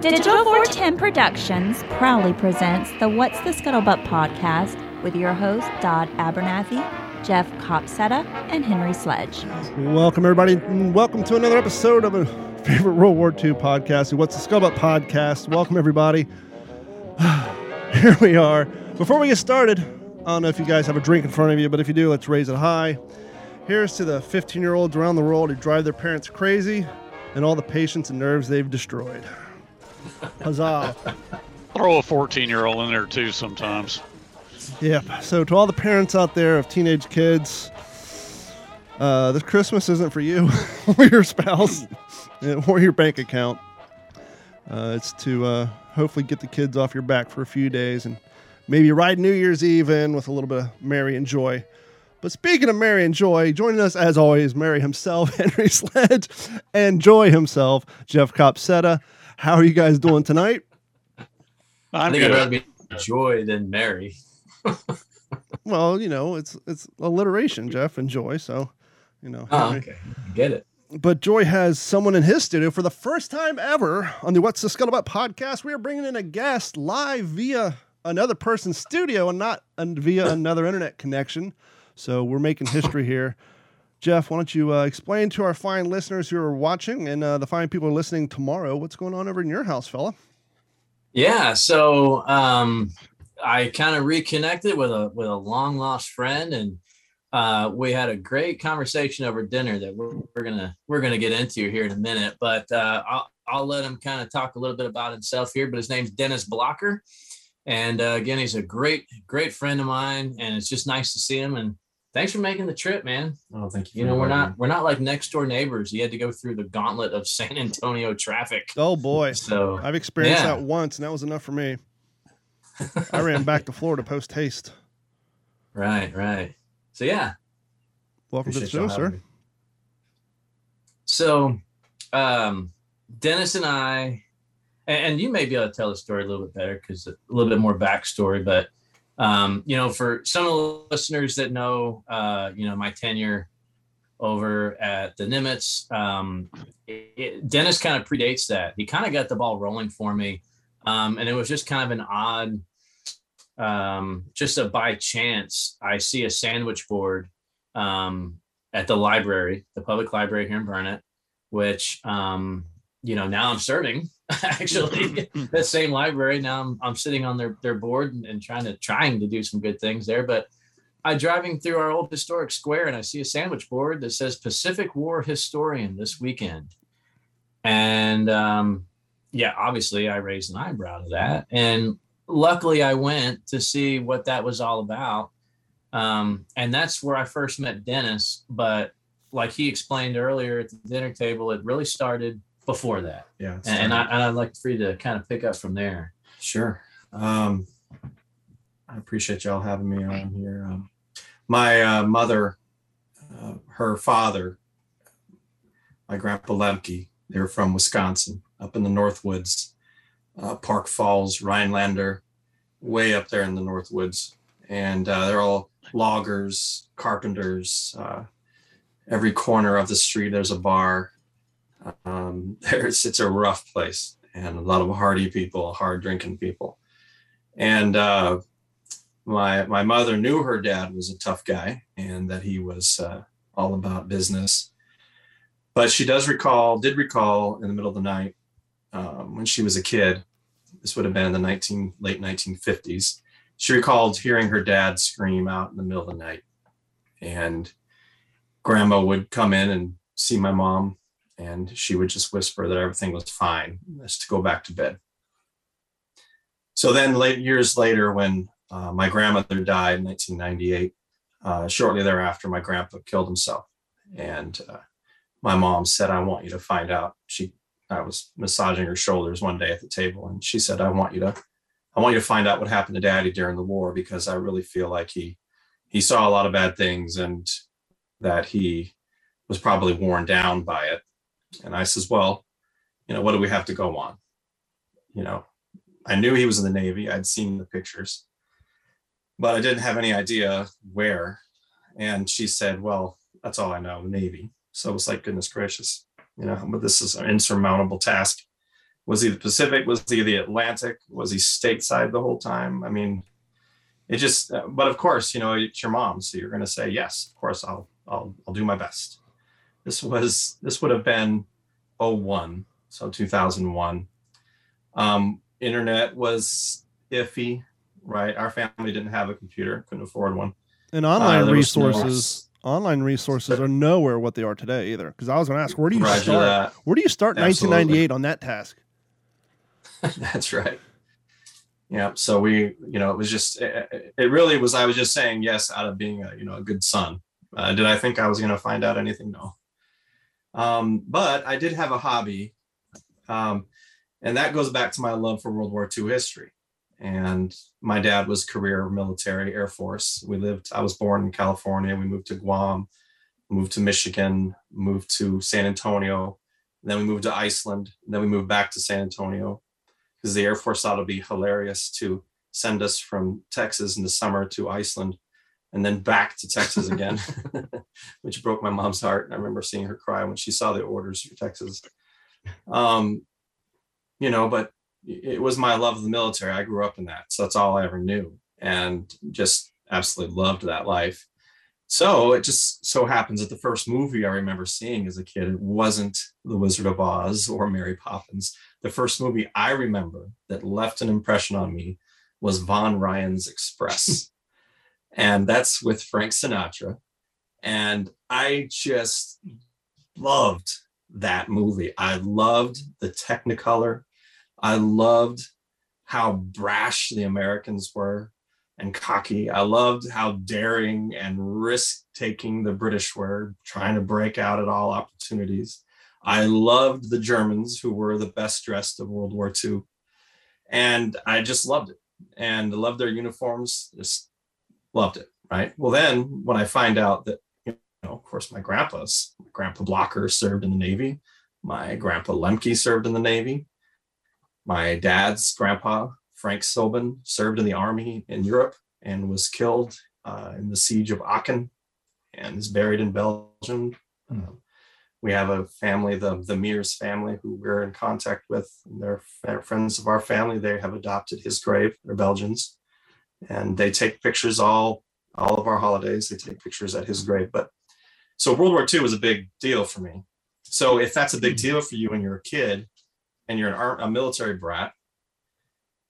Digital 410 Productions proudly presents the What's the Scuttlebutt podcast with your hosts Dodd Abernathy, Jeff Copsetta, and Henry Sledge. Welcome, everybody. Welcome to another episode of a favorite World War II podcast, the What's the Scuttlebutt podcast. Welcome, everybody. Here we are. Before we get started, I don't know if you guys have a drink in front of you, but if you do, let's raise it high. Here's to the 15 year olds around the world who drive their parents crazy and all the patience and nerves they've destroyed. Huzzah. Throw a 14 year old in there too sometimes. Yep. So to all the parents out there of teenage kids, uh, this Christmas isn't for you or your spouse or your bank account. Uh, it's to uh, hopefully get the kids off your back for a few days and maybe ride New Year's Eve in with a little bit of merry and joy. But speaking of Mary and Joy, joining us as always, Mary himself, Henry Sledge, and Joy himself, Jeff Copsetta. How are you guys doing tonight? I I'm think I'd rather be Joy than Mary. Well, you know, it's it's alliteration, Jeff and Joy. So, you know, Oh, okay. Get it. but Joy has someone in his studio for the first time ever on the What's the Scuttlebutt podcast. We are bringing in a guest live via another person's studio and not via another internet connection. So we're making history here. Jeff, why don't you uh, explain to our fine listeners who are watching and uh, the fine people are listening tomorrow what's going on over in your house, fella? Yeah. So um, I kind of reconnected with a with a long lost friend, and uh, we had a great conversation over dinner that we're, we're gonna we're gonna get into here in a minute. But uh, I'll I'll let him kind of talk a little bit about himself here. But his name's Dennis Blocker, and uh, again, he's a great great friend of mine, and it's just nice to see him. And thanks for making the trip, man. Oh, thank you. You know, we're inviting not we're not like next door neighbors. You had to go through the gauntlet of San Antonio traffic. Oh boy, So I've experienced Yeah. that once, and that was enough for me. I ran back to Florida post haste. right, right. So yeah. Welcome Appreciate to the show, sir. me. So um Dennis and I and, and you may be able to tell the story a little bit better because a little bit more backstory, but um, you know, for some of the listeners that know uh, you know, my tenure over at the Nimitz, um, it, Dennis kind of predates that. He kind of got the ball rolling for me. Um, and it was just kind of an odd um, just a by chance, I see a sandwich board um, at the library, the public library here in Burnett, which um, you know now I'm serving actually that same library. Now I'm, I'm sitting on their their board and, and trying to trying to do some good things there. But I driving through our old historic square and I see a sandwich board that says Pacific War historian this weekend, and um, yeah, obviously I raised an eyebrow to that, and luckily I went to see what that was all about. Um, and that's where I first met Dennis. But like he explained earlier at the dinner table, it really started before that. Yeah. And, and. I, and I'd like for you to kind of pick up from there. sure. Um, I appreciate y'all having me on here. Um, my uh, mother, uh, her father, my grandpa Lemke, they were from Wisconsin, up in the North Woods, uh, Park Falls, Rhinelander, way up there in the North Woods. And uh, they're all loggers, carpenters. Uh, every corner of the street, there's a bar. Um, there's it's a rough place and a lot of hardy people, hard drinking people. And uh, my my mother knew her dad was a tough guy and that he was uh, all about business. But she does recall, did recall in the middle of the night um, when she was a kid. This would have been in the 19 late 1950s. She recalled hearing her dad scream out in the middle of the night, and grandma would come in and see my mom and she would just whisper that everything was fine, just to go back to bed. So then, late years later, when uh, my grandmother died in 1998, uh, shortly thereafter, my grandpa killed himself, and uh, my mom said, "I want you to find out." She, I was massaging her shoulders one day at the table, and she said, "I want you to, I want you to find out what happened to Daddy during the war because I really feel like he, he saw a lot of bad things and that he was probably worn down by it." And I says, well, you know, what do we have to go on? You know, I knew he was in the Navy. I'd seen the pictures, but I didn't have any idea where. And she said, well, that's all I know, Navy. So it was like, goodness gracious, you know, but this is an insurmountable task Was he the Pacific? Was he the Atlantic? Was he stateside the whole time? I mean, it just. uh, But of course, you know, it's your mom, so you're going to say yes. Of course, I'll I'll I'll do my best. This was this would have been 01, so 2001. Um, internet was iffy, right? Our family didn't have a computer, couldn't afford one. And Uh, online no- resources, online resources are nowhere what they are today either. Because I was going to ask, where do you Roger start? that. Where do you start Absolutely. 1998 on that task? That's right. Yeah. So we, you know, it was just, it, it really was, I was just saying yes out of being a, you know, a good son. Uh, did I think I was going to find out anything? No. Um, but I did have a hobby. Um, and that goes back to my love for World War II history. And my dad was career military Air Force. We lived, I was born in California. We moved to Guam, moved to Michigan, moved to San Antonio. Then we moved to Iceland. Then we moved back to San Antonio because the Air Force thought it'd be hilarious to send us from Texas in the summer to Iceland and then back to Texas again, which broke my mom's heart. And I remember seeing her cry when she saw the orders for Texas. Um, you know, but it was my love of the military. I grew up in that. So that's all I ever knew and just absolutely loved that life. So it just so happens that the first movie I remember seeing as a kid, it wasn't The Wizard of Oz or Mary Poppins the first movie I remember that left an impression on me was Von Ryan's Express. And that's with Frank Sinatra. And I just loved that movie. I loved the Technicolor. I loved how brash the Americans were and cocky. I loved how daring and risk taking the British were, trying to break out at all opportunities. I loved the Germans, who were the best dressed of World War II. And I just loved it. And I loved their uniforms, just loved it. Right. Well, then when I find out that, you know, of course, my grandpa's, my grandpa Blocker served in the Navy, my grandpa Lemke served in the Navy, my dad's grandpa, Frank Sobin, served in the Army in Europe and was killed uh, in the siege of Aachen and is buried in Belgium. Um, we have a family, the the Mears family, who we're in contact with. And they're friends of our family. They have adopted his grave. They're Belgians, and they take pictures all all of our holidays. They take pictures at his grave. But so World War II was a big deal for me. So if that's a big hmm. deal for you when you're a kid, and you're an ar- a military brat,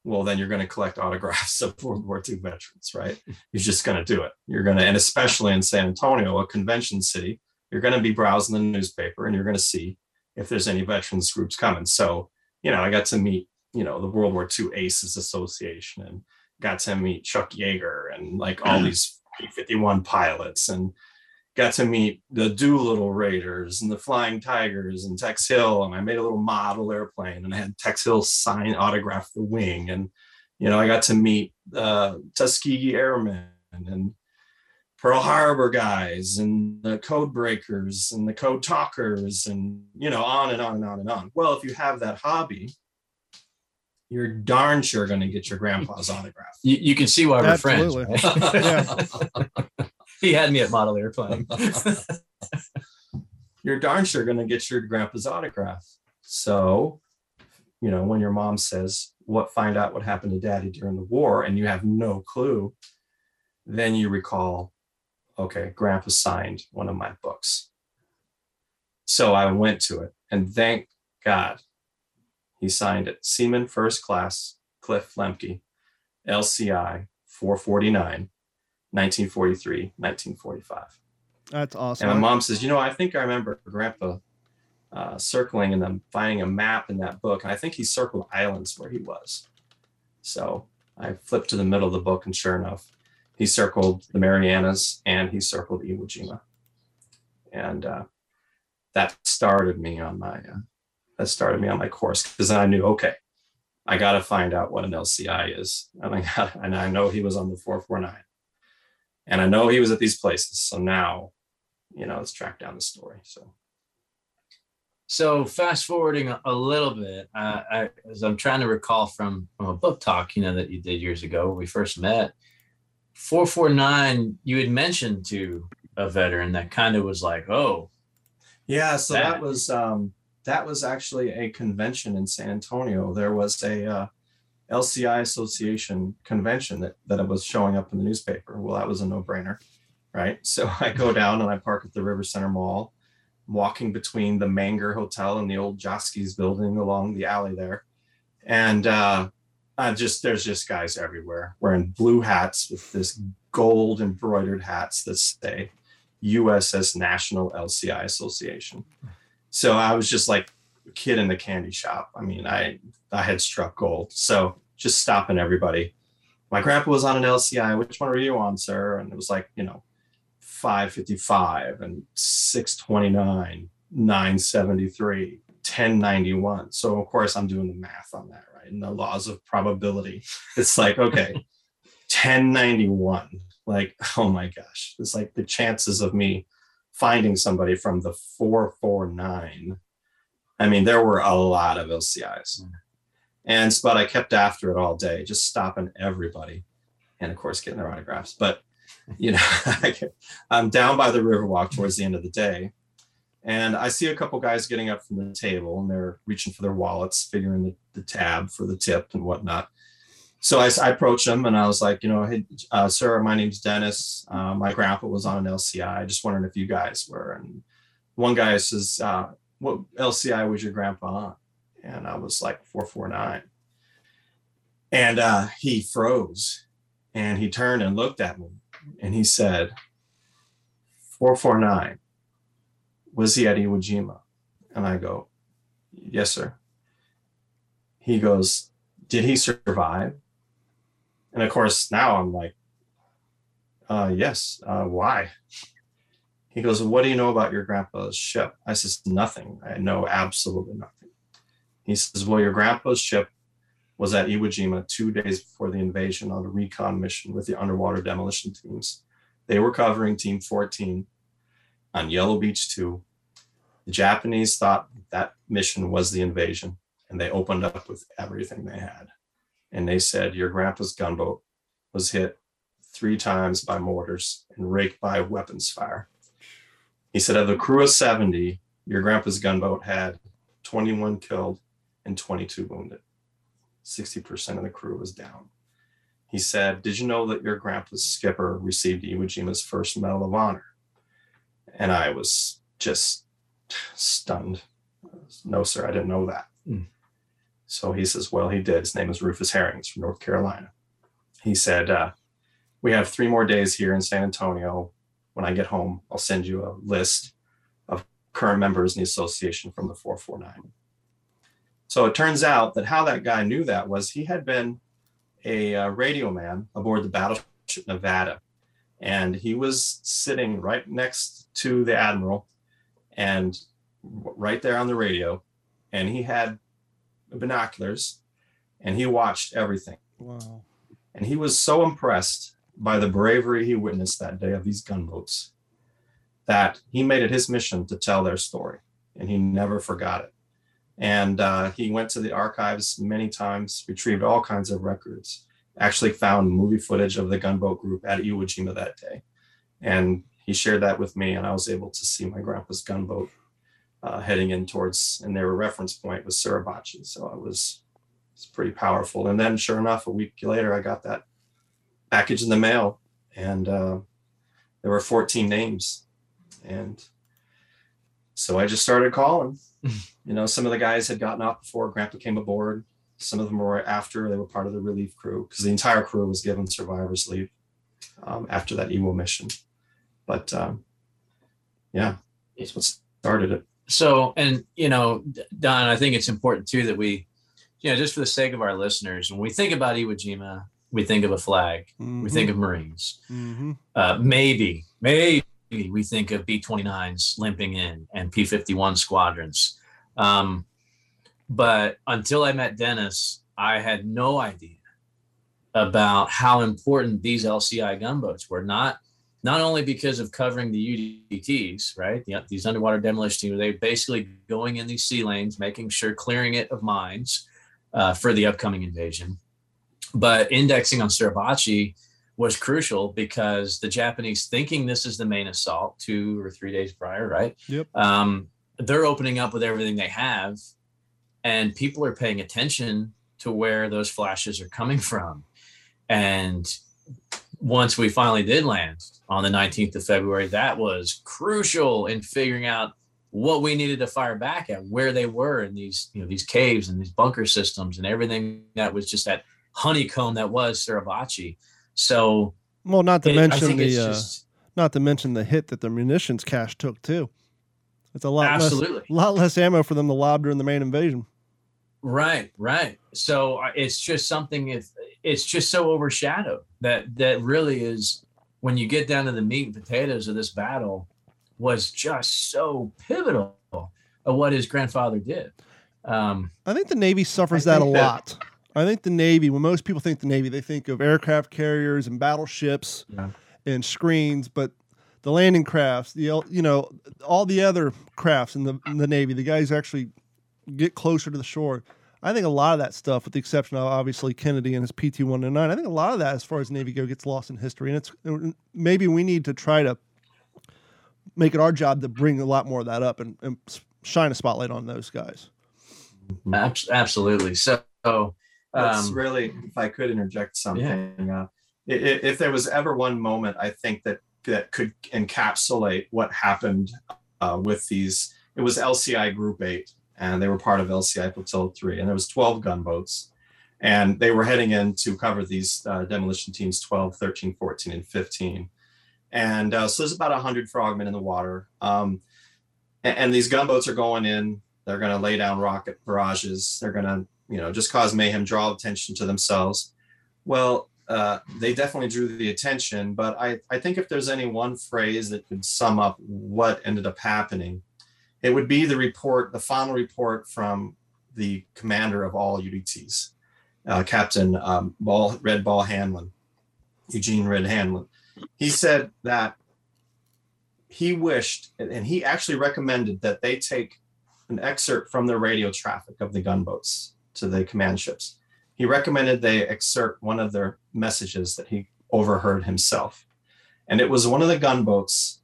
well, then you're going to collect autographs of World War II veterans, right? You're just going to do it. You're going to, and especially in San Antonio, a convention city, you're going to be browsing the newspaper and you're going to see if there's any veterans groups coming. So, you know, I got to meet, you know, the World War II Aces Association and got to meet Chuck Yeager and like all these P-51 pilots and got to meet the Doolittle Raiders and the Flying Tigers and Tex Hill. And I made a little model airplane and I had Tex Hill sign autograph the wing. And, you know, I got to meet uh, Tuskegee Airmen and Pearl Harbor guys and the code breakers and the code talkers and, you know, on and on and on and on. Well, if you have that hobby, you're darn sure going to get your grandpa's autograph. You, you can see why we're Absolutely. friends. Right? he had me at model airplane. you're darn sure going to get your grandpa's autograph. So, you know, when your mom says, "What find out what happened to daddy during the war," and you have no clue, then you recall, okay, grandpa signed one of my books. So I went to it, and thank God he signed it. Seaman First Class, Cliff Lemke, LCI 449, 1943, 1945. That's awesome. And my mom says, you know, I think I remember Grandpa uh, circling and then finding a map in that book. And I think he circled islands where he was. So I flipped to the middle of the book, and sure enough, he circled the Marianas and he circled Iwo Jima. And uh, that started me on my uh, that started me on my course because then I knew, okay, I got to find out what an LCI is, and I got, and I know he was on the 449, and I know he was at these places. So now you know, let's track down the story. So So fast forwarding a, a little bit, uh, I, as I'm trying to recall from, from a book talk, you know, that you did years ago when we first met, 449, you had mentioned to a veteran that kind of was like, oh, yeah, so That- that was um that was actually a convention in San Antonio. There was a uh, LCI Association convention that that was showing up in the newspaper. Well, that was a no brainer, right? So I go down and I park at the River Center Mall, walking between the Manger Hotel and the old Joske's building along the alley there, and uh, I just there's just guys everywhere wearing blue hats with this gold embroidered hats that say USS National LCI Association. So I was just like a kid in the candy shop. I mean, I I had struck gold. So just stopping everybody. My grandpa was on an LCI. Which one are you on, sir? And it was like, you know, 555 and 629, 973, 1091. So of course I'm doing the math on that, right? And the laws of probability. It's like, okay, 1091. Like, oh my gosh. It's like the chances of me finding somebody from the 449. I mean, there were a lot of LCIs. And but I kept after it all day, just stopping everybody. And of course, getting their autographs. But you know, I'm down by the Riverwalk towards the end of the day. And I see a couple guys getting up from the table and they're reaching for their wallets, figuring the, the tab for the tip and whatnot. So I, I approached him and I was like, you know, hey, uh, sir, my name's Dennis. Uh, my grandpa was on an LCI. I just wondering if you guys were. And one guy says, uh, what LCI was your grandpa on? And I was like 449. And uh, he froze and he turned and looked at me and he said, 449, was he at Iwo Jima? And I go, yes, sir. He goes, did he survive? And of course, now I'm like, uh, yes, uh, why? He goes, what do you know about your grandpa's ship? I says, nothing. I know absolutely nothing. He says, well, your grandpa's ship was at Iwo Jima two days before the invasion on a recon mission with the underwater demolition teams. They were covering Team 14 on Yellow Beach 2. The Japanese thought that mission was the invasion, and they opened up with everything they had and they said your grandpa's gunboat was hit three times by mortars and raked by weapons fire. He said of the crew of 70, your grandpa's gunboat had 21 killed and 22 wounded. 60% of the crew was down. He said, Did you know that your grandpa's skipper received Iwo Jima's first Medal of Honor? And I was just stunned. No, sir, I didn't know that. Mm. So he says, Well, he did. His name is Rufus Herring. from North Carolina. He said, uh, We have three more days here in San Antonio. When I get home, I'll send you a list of current members in the association from the 449. So it turns out that how that guy knew that was he had been a uh, radio man aboard the battleship Nevada. And he was sitting right next to the admiral and right there on the radio. And he had binoculars and he watched everything. Wow. And he was so impressed by the bravery he witnessed that day of these gunboats that he made it his mission to tell their story and he never forgot it. And uh, he went to the archives many times, retrieved all kinds of records, actually found movie footage of the gunboat group at Iwo Jima that day. And he shared that with me, and I was able to see my grandpa's gunboat uh, heading in towards, and their reference point was Suribachi. So it was, it's pretty powerful. And then, sure enough, a week later, I got that package in the mail, and uh, there were 14 names, and so I just started calling. you know, some of the guys had gotten off before Grandpa came aboard. Some of them were after they were part of the relief crew because the entire crew was given survivors leave um, after that Iwo mission. But um, yeah, that's what started it so and you know don i think it's important too that we you know just for the sake of our listeners when we think about iwo jima we think of a flag mm-hmm. we think of marines mm-hmm. uh, maybe maybe we think of b-29s limping in and p-51 squadrons um, but until i met dennis i had no idea about how important these lci gunboats were not not only because of covering the UDTs, right? The, these underwater demolition teams, they're basically going in these sea lanes, making sure clearing it of mines uh, for the upcoming invasion. But indexing on Suribachi was crucial because the Japanese, thinking this is the main assault two or three days prior, right? Yep. Um, they're opening up with everything they have, and people are paying attention to where those flashes are coming from. And once we finally did land on the 19th of February, that was crucial in figuring out what we needed to fire back at, where they were in these, you know, these caves and these bunker systems and everything that was just that honeycomb that was Suribachi. So, well, not to it- mention the it's uh, not to mention the hit that the munitions cache took too. It's a lot less, lot less ammo for them to lob during the main invasion. Right, right. So uh, it's just something. If it's just so overshadowed that that really is when you get down to the meat and potatoes of this battle was just so pivotal of what his grandfather did. Um, I think the Navy suffers that a that- lot. I think the Navy, when most people think the Navy, they think of aircraft carriers and battleships Yeah. and screens, but the landing crafts, the you know, all the other crafts in the in the Navy, the guys actually get closer to the shore. I think a lot of that stuff, with the exception of obviously Kennedy and his PT one and nine, I think a lot of that, as far as Navy go, gets lost in history, and it's maybe we need to try to make it our job to bring a lot more of that up and, and shine a spotlight on those guys. absolutely. So, That's um, really, if I could interject something, uh, i- i- if there was ever one moment I think that that could encapsulate what happened uh, with these, it was LCI Group Eight, and they were part of LCI Flotilla Three, and there was 12 gunboats, and they were heading in to cover these uh, demolition teams 12, 13, 14, and 15. And uh, so there's about 100 frogmen in the water. Um, and, and these gunboats are going in. They're going to lay down rocket barrages. They're going to, you know, just cause mayhem, draw attention to themselves. Well, uh, they definitely drew the attention. But I, I think if there's any one phrase that could sum up what ended up happening, it would be the report, the final report from the commander of all UDTs, uh, Captain um, Ball, Red Ball Hanlon, Eugene Red Hanlon. He said that he wished, and he actually recommended that they take an excerpt from the radio traffic of the gunboats to the command ships. He recommended they excerpt one of their messages that he overheard himself. And it was one of the gunboats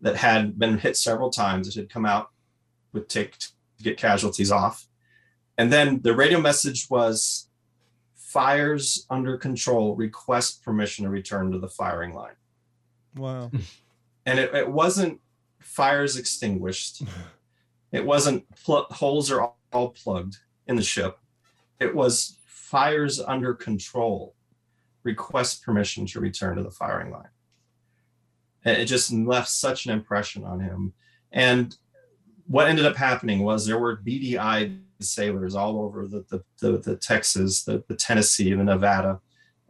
that had been hit several times. It had come out, with take to get casualties off. And then the radio message was fires under control, request permission to return to the firing line Wow. and it, it wasn't fires extinguished. It wasn't pl- holes are all, all plugged in the ship. It was fires under control. Request permission to return to the firing line. It just left such an impression on him. And what ended up happening was there were BDI sailors all over the the, the, the Texas, the, the Tennessee, the Nevada,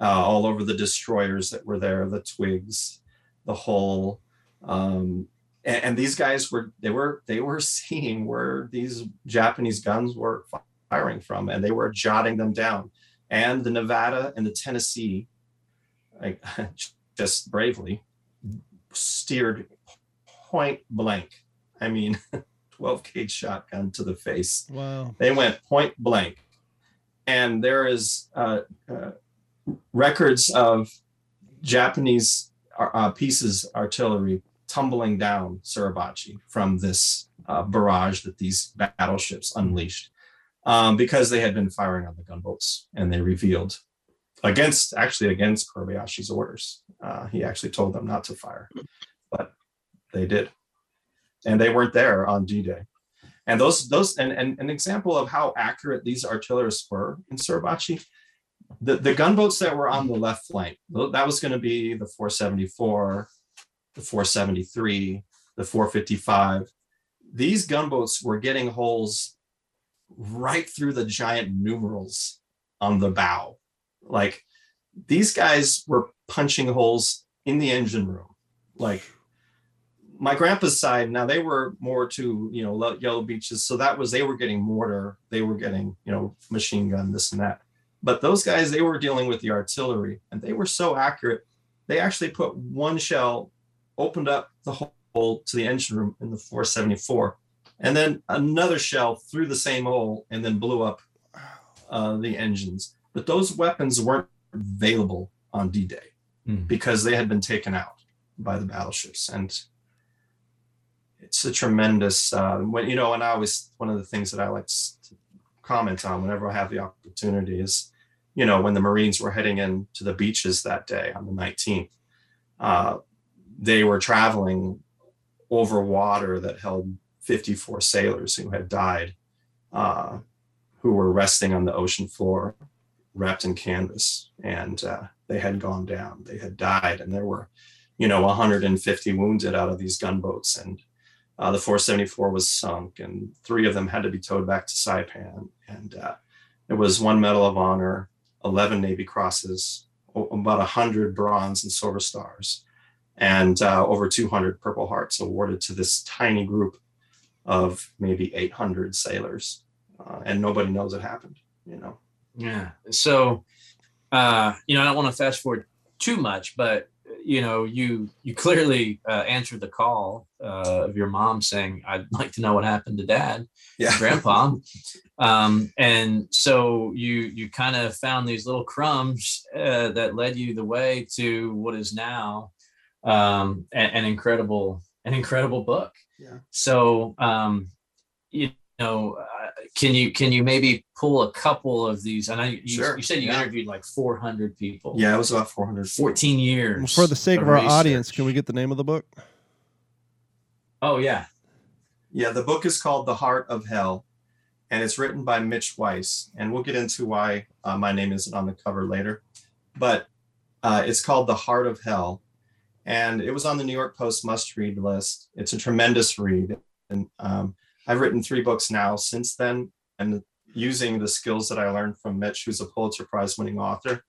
uh, all over the destroyers that were there, the Twiggs, the Hull, um, and, and these guys were they were they were seeing where these Japanese guns were firing from, and they were jotting them down. And the Nevada and the Tennessee, like just bravely, steered point blank. I mean, 12 gauge shotgun to the face. Wow. They went point blank, and there is uh, uh, records of Japanese uh, pieces artillery tumbling down Suribachi from this uh, barrage that these battleships unleashed um, because they had been firing on the gunboats and they revealed against actually against Kuribayashi's orders. Uh, he actually told them not to fire, but they did, and they weren't there on D-Day. And those those and, and an example of how accurate these artillerists were in Suribachi the, the gunboats that were on the left flank, that was going to be the 474, the 473, the 455. These gunboats were getting holes right through the giant numerals on the bow. Like these guys were punching holes in the engine room. Like my grandpa's side, now they were more to, you know, yellow beaches. So that was, they were getting mortar, they were getting, you know, machine gun, this and that but those guys they were dealing with the artillery and they were so accurate they actually put one shell opened up the hole to the engine room in the 474 and then another shell through the same hole and then blew up uh, the engines but those weapons weren't available on d-day Mhm. because they had been taken out by the battleships and it's a tremendous uh, when you know and i always one of the things that i like to comment on whenever i have the opportunity is you know when the marines were heading in to the beaches that day on the 19th uh, they were traveling over water that held 54 sailors who had died uh, who were resting on the ocean floor wrapped in canvas and uh, they had gone down. They had died and there were you know 150 wounded out of these gunboats and uh, the 474 was sunk and three of them had to be towed back to saipan and uh, it was one medal of honor 11 navy crosses about 100 bronze and silver stars and uh, over 200 purple hearts awarded to this tiny group of maybe 800 sailors uh, and nobody knows it happened you know yeah so uh, you know i don't want to fast forward too much but you know, you you clearly uh, answered the call uh, of your mom saying, "I'd like to know what happened to Dad, yeah, Grandpa," um, and so you you kind of found these little crumbs uh, that led you the way to what is now um, an, an incredible an incredible book. Yeah. So um, you know, can you can you maybe pull a couple of these? And I know you, Sure, you said you yeah. interviewed like 400 people. yeah it was about 400 14 years. For the sake of our research. audience, can we get the name of the book? Oh yeah. Yeah, the book is called The Heart of Hell, and it's written by Mitch Weiss. And we'll get into why uh, my name isn't on the cover later. But uh, it's called The Heart of Hell, and it was on the New York Post must read list. It's a tremendous read. And um, I've written three books now since then, and using the skills that I learned from Mitch, who's a Pulitzer Prize winning author.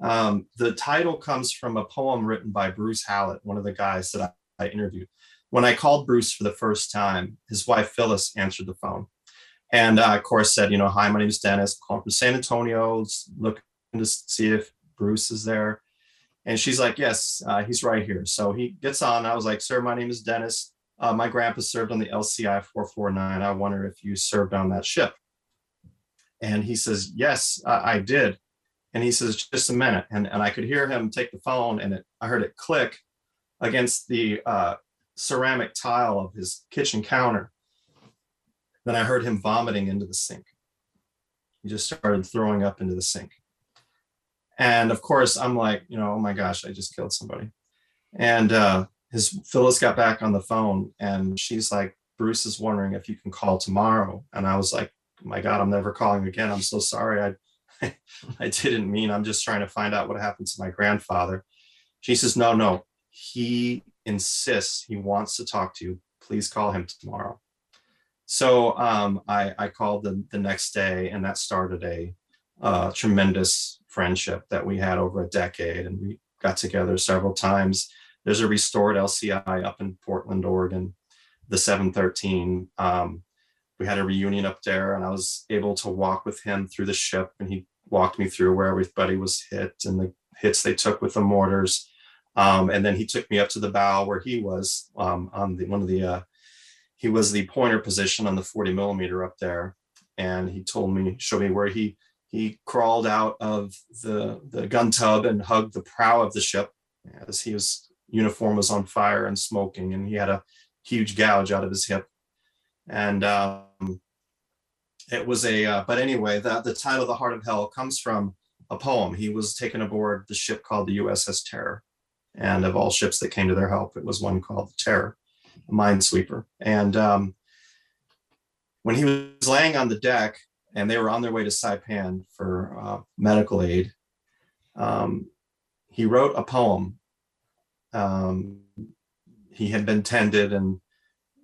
Um, the title comes from a poem written by Bruce Hallett, one of the guys that I, I interviewed when I called Bruce for the first time, his wife Phyllis answered the phone, and uh, of course said, "You know, hi, my name is Dennis, I'm calling from San Antonio, looking to see if Bruce is there." And she's like, "Yes, uh, he's right here." So he gets on. I was like, "Sir, my name is Dennis. Uh, my grandpa served on the LCI 449. I wonder if you served on that ship." And he says, "Yes, I, I did." And he says, "Just a minute." And and I could hear him take the phone, and it, I heard it click against the uh, ceramic tile of his kitchen counter. Then I heard him vomiting into the sink. He just started throwing up into the sink. And of course, I'm like, you know, oh my gosh, I just killed somebody. And uh, his Phyllis got back on the phone and she's like, Bruce is wondering if you can call tomorrow. And I was like, my God, I'm never calling again. I'm so sorry. I, I didn't mean, I'm just trying to find out what happened to my grandfather. She says, no, no, he insists he wants to talk to you. Please call him tomorrow. So um, I, I called the, the next day, and that started a uh, tremendous friendship that we had over a decade. And we got together several times. There's a restored LCI up in Portland, Oregon, the 713. Um, we had a reunion up there, and I was able to walk with him through the ship, and he walked me through where everybody was hit and the hits they took with the mortars. Um, and then he took me up to the bow where he was um, on the one of the uh, he was the pointer position on the 40 millimeter up there, and he told me showed me where he he crawled out of the the gun tub and hugged the prow of the ship as his uniform was on fire and smoking, and he had a huge gouge out of his hip, and um, it was a uh, but anyway the the title the heart of hell comes from a poem he was taken aboard the ship called the uss terror and of all ships that came to their help, it was one called the Terror, a minesweeper. And um, when he was laying on the deck and they were on their way to Saipan for uh, medical aid, um, he wrote a poem. Um, he had been tended and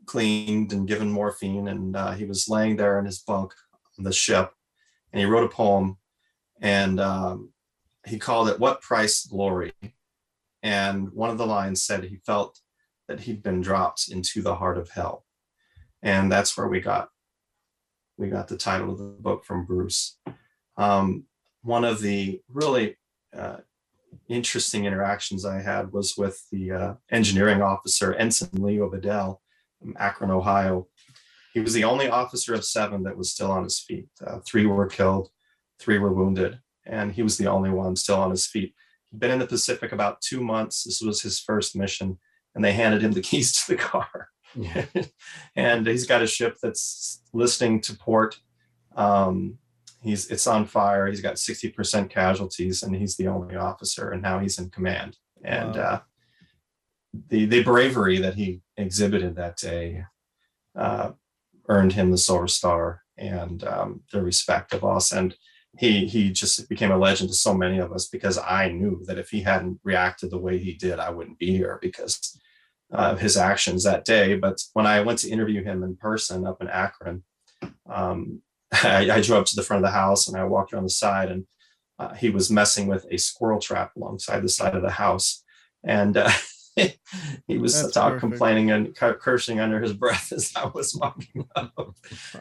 cleaned and given morphine, and uh, he was laying there in his bunk on the ship, and he wrote a poem, and um, he called it "What Price Glory." And one of the lines said he felt that he'd been dropped into the heart of hell. And that's where we got we got the title of the book from Bruce. Um, one of the really uh, interesting interactions I had was with the uh, engineering officer, Ensign Leo Bedell from Akron, Ohio. He was the only officer of seven that was still on his feet. Uh, three were killed, three were wounded, and he was the only one still on his feet He'd been in the Pacific about two months. This was his first mission, and they handed him the keys to the car. and he's got a ship that's listening to port. Um, he's it's on fire. He's got 60% casualties, and he's the only officer, and now he's in command. And Wow. uh, the the bravery that he exhibited that day uh, earned him the Silver Star and um, the respect of us. And he he just became a legend to so many of us because I knew that if he hadn't reacted the way he did, I wouldn't be here because of his actions that day. But when I went to interview him in person up in Akron, um, I, I drove up to the front of the house and I walked around the side and uh, he was messing with a squirrel trap alongside the side of the house. And uh, he was That's talk, perfect. complaining and cursing under his breath as I was walking up.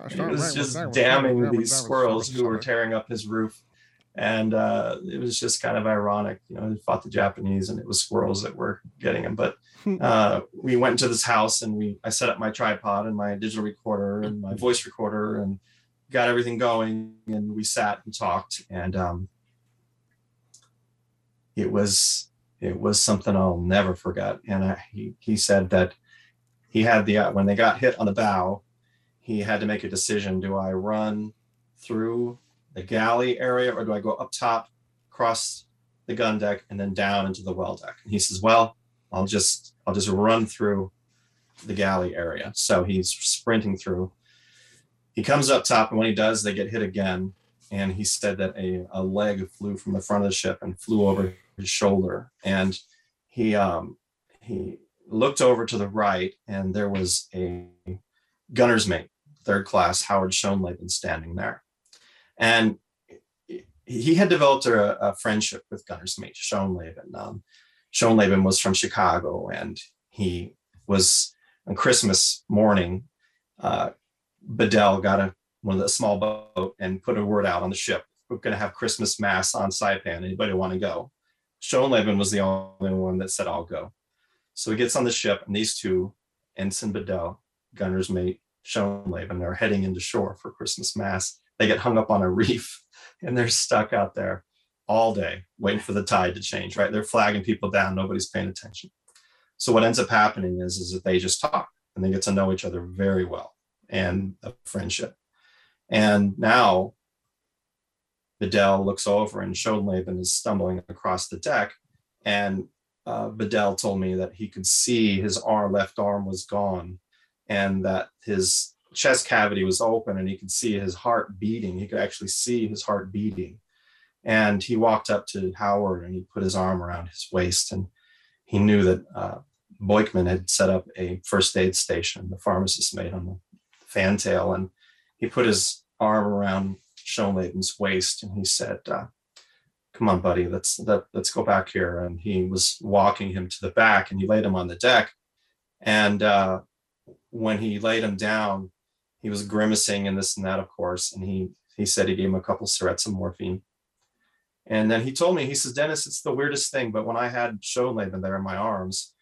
He was just damning these squirrels who were tearing up his roof. And uh, it was just kind of ironic. You know, he fought the Japanese and it was squirrels that were getting him. But uh, we went into this house and we I set up my tripod and my digital recorder and my voice recorder and got everything going and we sat and talked and um, it was it was something I'll never forget. And I, he he said that he had the uh, when they got hit on the bow, he had to make a decision: do I run through the galley area or do I go up top, cross the gun deck, and then down into the well deck? And he says, well, I'll just I'll just run through the galley area. So he's sprinting through. He comes up top, and when he does, they get hit again. And he said that a, a leg flew from the front of the ship and flew over his shoulder. And he um, he looked over to the right, and there was a gunner's mate, third class Howard Schoenleben, standing there. And he had developed a, a friendship with gunner's mate Schoenleben. Um, Schoenleben was from Chicago, and he was on Christmas morning. Uh, Bedell got a one of the small boat and put a word out on the ship. We're going to have Christmas mass on Saipan. Anybody want to go? Schoenleben was the only one that said, "I'll go." So he gets on the ship, and these two, Ensign Bedell, gunner's mate Schoenleben, are heading into shore for Christmas mass. They get hung up on a reef, and they're stuck out there all day waiting for the tide to change. Right? They're flagging people down. Nobody's paying attention. So what ends up happening is, is that they just talk and they get to know each other very well and a friendship. And now Bedell looks over and Schoenleben is stumbling across the deck. And uh, Bedell told me that he could see his arm, left arm was gone and that his chest cavity was open and he could see his heart beating. He could actually see his heart beating. And he walked up to Howard and he put his arm around his waist and he knew that uh, Boykman had set up a first aid station, the pharmacist made on the fantail, and he put his arm around Schoenleben's waist and he said, uh, "Come on, buddy, let's let, let's go back here." And he was walking him to the back, and he laid him on the deck. And uh, when he laid him down, he was grimacing and this and that, of course. And he he said he gave him a couple syrettes of morphine. And then he told me, he says, Dennis, it's the weirdest thing, but when I had Schoenleben there in my arms,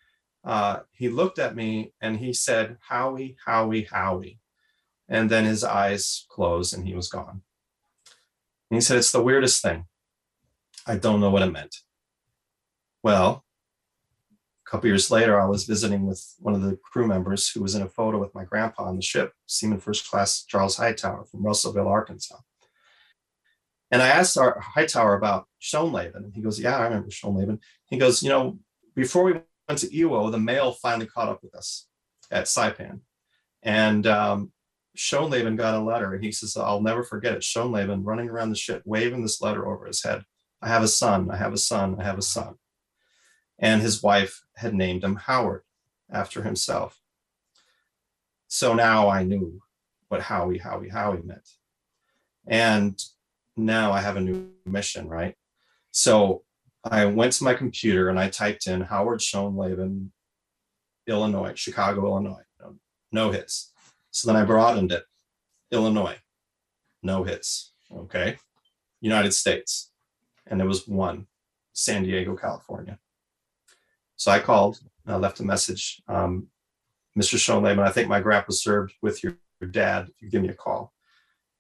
uh, he looked at me and he said, Howie, Howie, Howie. And then his eyes closed and he was gone. And he said, It's the weirdest thing. I don't know what it meant. Well, a couple years later, I was visiting with one of the crew members who was in a photo with my grandpa on the ship, Seaman First Class Charles Hightower from Russellville, Arkansas. And I asked our Hightower about Schoenleben. And he goes, Yeah, I remember Schoenleben. He goes, You know, before we went to Iwo, the mail finally caught up with us at Saipan. And um, Schoenleben got a letter. And he says, I'll never forget it. Schoenleben running around the ship, waving this letter over his head. I have a son. I have a son. I have a son. And his wife had named him Howard after himself. So now I knew what Howie, Howie, Howie meant. And now I have a new mission, right? So I went to my computer and I typed in Howard Schoenleben, Illinois, Chicago, Illinois. No, no hits. So then I broadened it. Illinois, no hits. Okay. United States. And there was one, San Diego, California. So I called, I left a message. Um, Mr. Schoenleben, I think my grandpa served with your, your dad. If you give me a call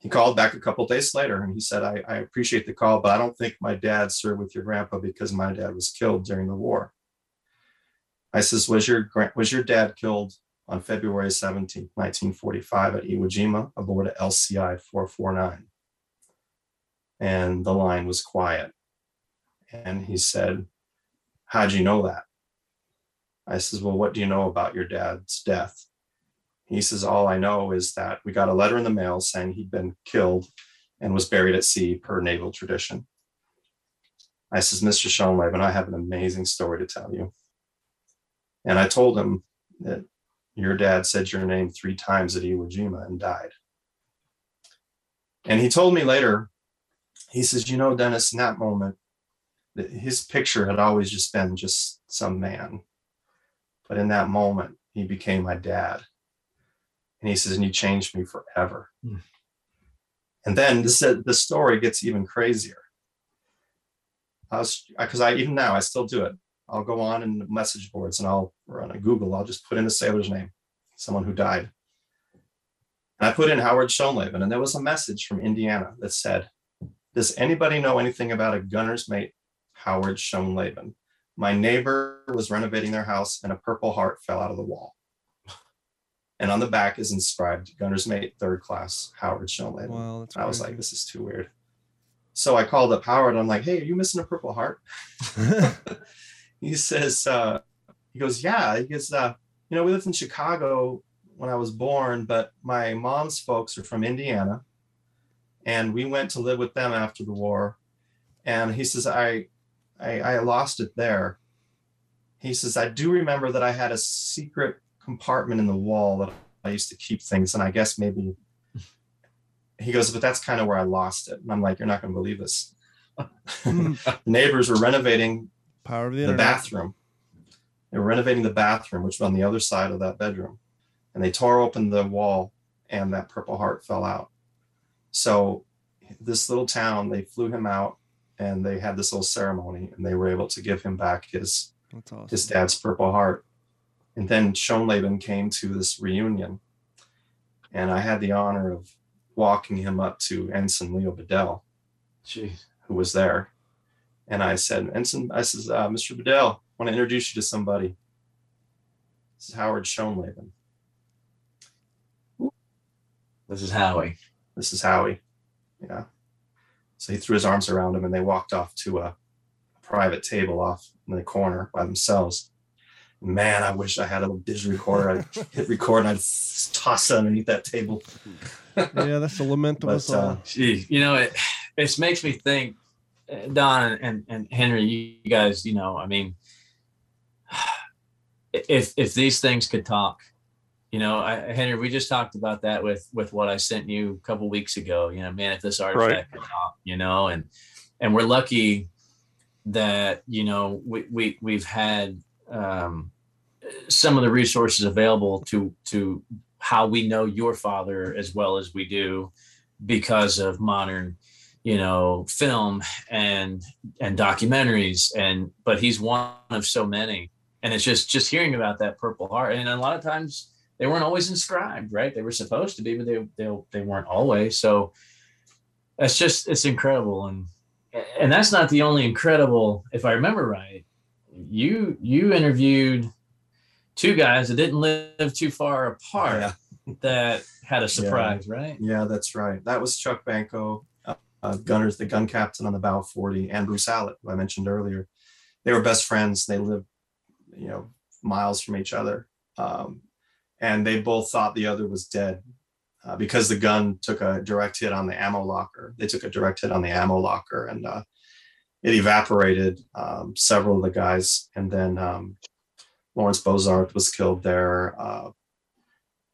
he called back a couple days later and he said I, I, appreciate the call but i don't think my dad served with your grandpa because my dad was killed during the war i says was your was your dad killed on February 17, 1945, at Iwo Jima aboard a LCI 449. And the line was quiet. And he said, How'd you know that? I says, Well, what do you know about your dad's death? He says, All I know is that we got a letter in the mail saying he'd been killed and was buried at sea per naval tradition. I says, Mr. Schoenleben, I have an amazing story to tell you. And I told him that your dad said your name three times at Iwo Jima and died. And he told me later, he says, You know, Dennis, in that moment, his picture had always just been just some man. But in that moment, he became my dad. And he says, and you changed me forever. Hmm. And then this the story gets even crazier. I was because I even now I still do it. I'll go on in message boards and I'll run a Google. I'll just put in a sailor's name, someone who died. And I put in Howard Schoenleben, and there was a message from Indiana that said, Does anybody know anything about a gunner's mate, Howard Schoenleben? My neighbor was renovating their house and a purple heart fell out of the wall. And on the back is inscribed Gunner's Mate, third class, Howard Schoenleben. Wow, I was like, this is too weird. So I called up Howard. I'm like, hey, are you missing a purple heart? he says, uh, he goes, yeah. He goes, uh, you know, we lived in Chicago when I was born, but my mom's folks are from Indiana. And we went to live with them after the war. And he says, I, I, I lost it there. He says, I do remember that I had a secret compartment in the wall that I used to keep things. And I guess maybe he goes, but that's kind of where I lost it. And I'm like, you're not going to believe this. neighbors were renovating Power of the the bathroom. They were renovating the bathroom, which was on the other side of that bedroom. And they tore open the wall and that purple heart fell out. So this little town, they flew him out and they had this little ceremony and they were able to give him back his awesome. his dad's purple heart. And then Schoenleben came to this reunion. And I had the honor of walking him up to Ensign Leo Bedell, Jeez. who was there. And I said, Ensign, I says, uh, Mr. Bedell, I want to introduce you to somebody. This is Howard Schoenleben. This is Howie. This is Howie. Yeah. So he threw his arms around him and they walked off to a private table off in the corner by themselves. Man, I wish I had a little digital recorder. I'd hit record and I'd toss it underneath that table. yeah, that's the lament of But, us all. uh, Gee, you know, it it makes me think, Don and and Henry, you guys, you know, I mean, if if these things could talk, you know, I, Henry, we just talked about that with with what I sent you a couple weeks ago. You know, man, if this artifact could talk, you know, and and we're lucky that you know we we we've had um, some of the resources available to to how we know your father as well as we do because of modern you know film and and documentaries and but he's one of so many. And it's just just hearing about that purple heart and a lot of times they weren't always inscribed right? They were supposed to be but they they, they weren't always. So that's just it's incredible. And and that's not the only incredible if i remember right you you interviewed two guys that didn't live too far apart Yeah. that had a surprise right? Yeah, that's right. That was Chuck Banco, uh, Gunners, the gun captain on the Bow 40, and Bruce Hallett, who I mentioned earlier. They were best friends. They lived, you know, miles from each other. Um, and they both thought the other was dead uh, because the gun took a direct hit on the ammo locker. They took a direct hit on the ammo locker and uh, it evaporated um, several of the guys. And then um, Lawrence Bozart was killed there. Uh,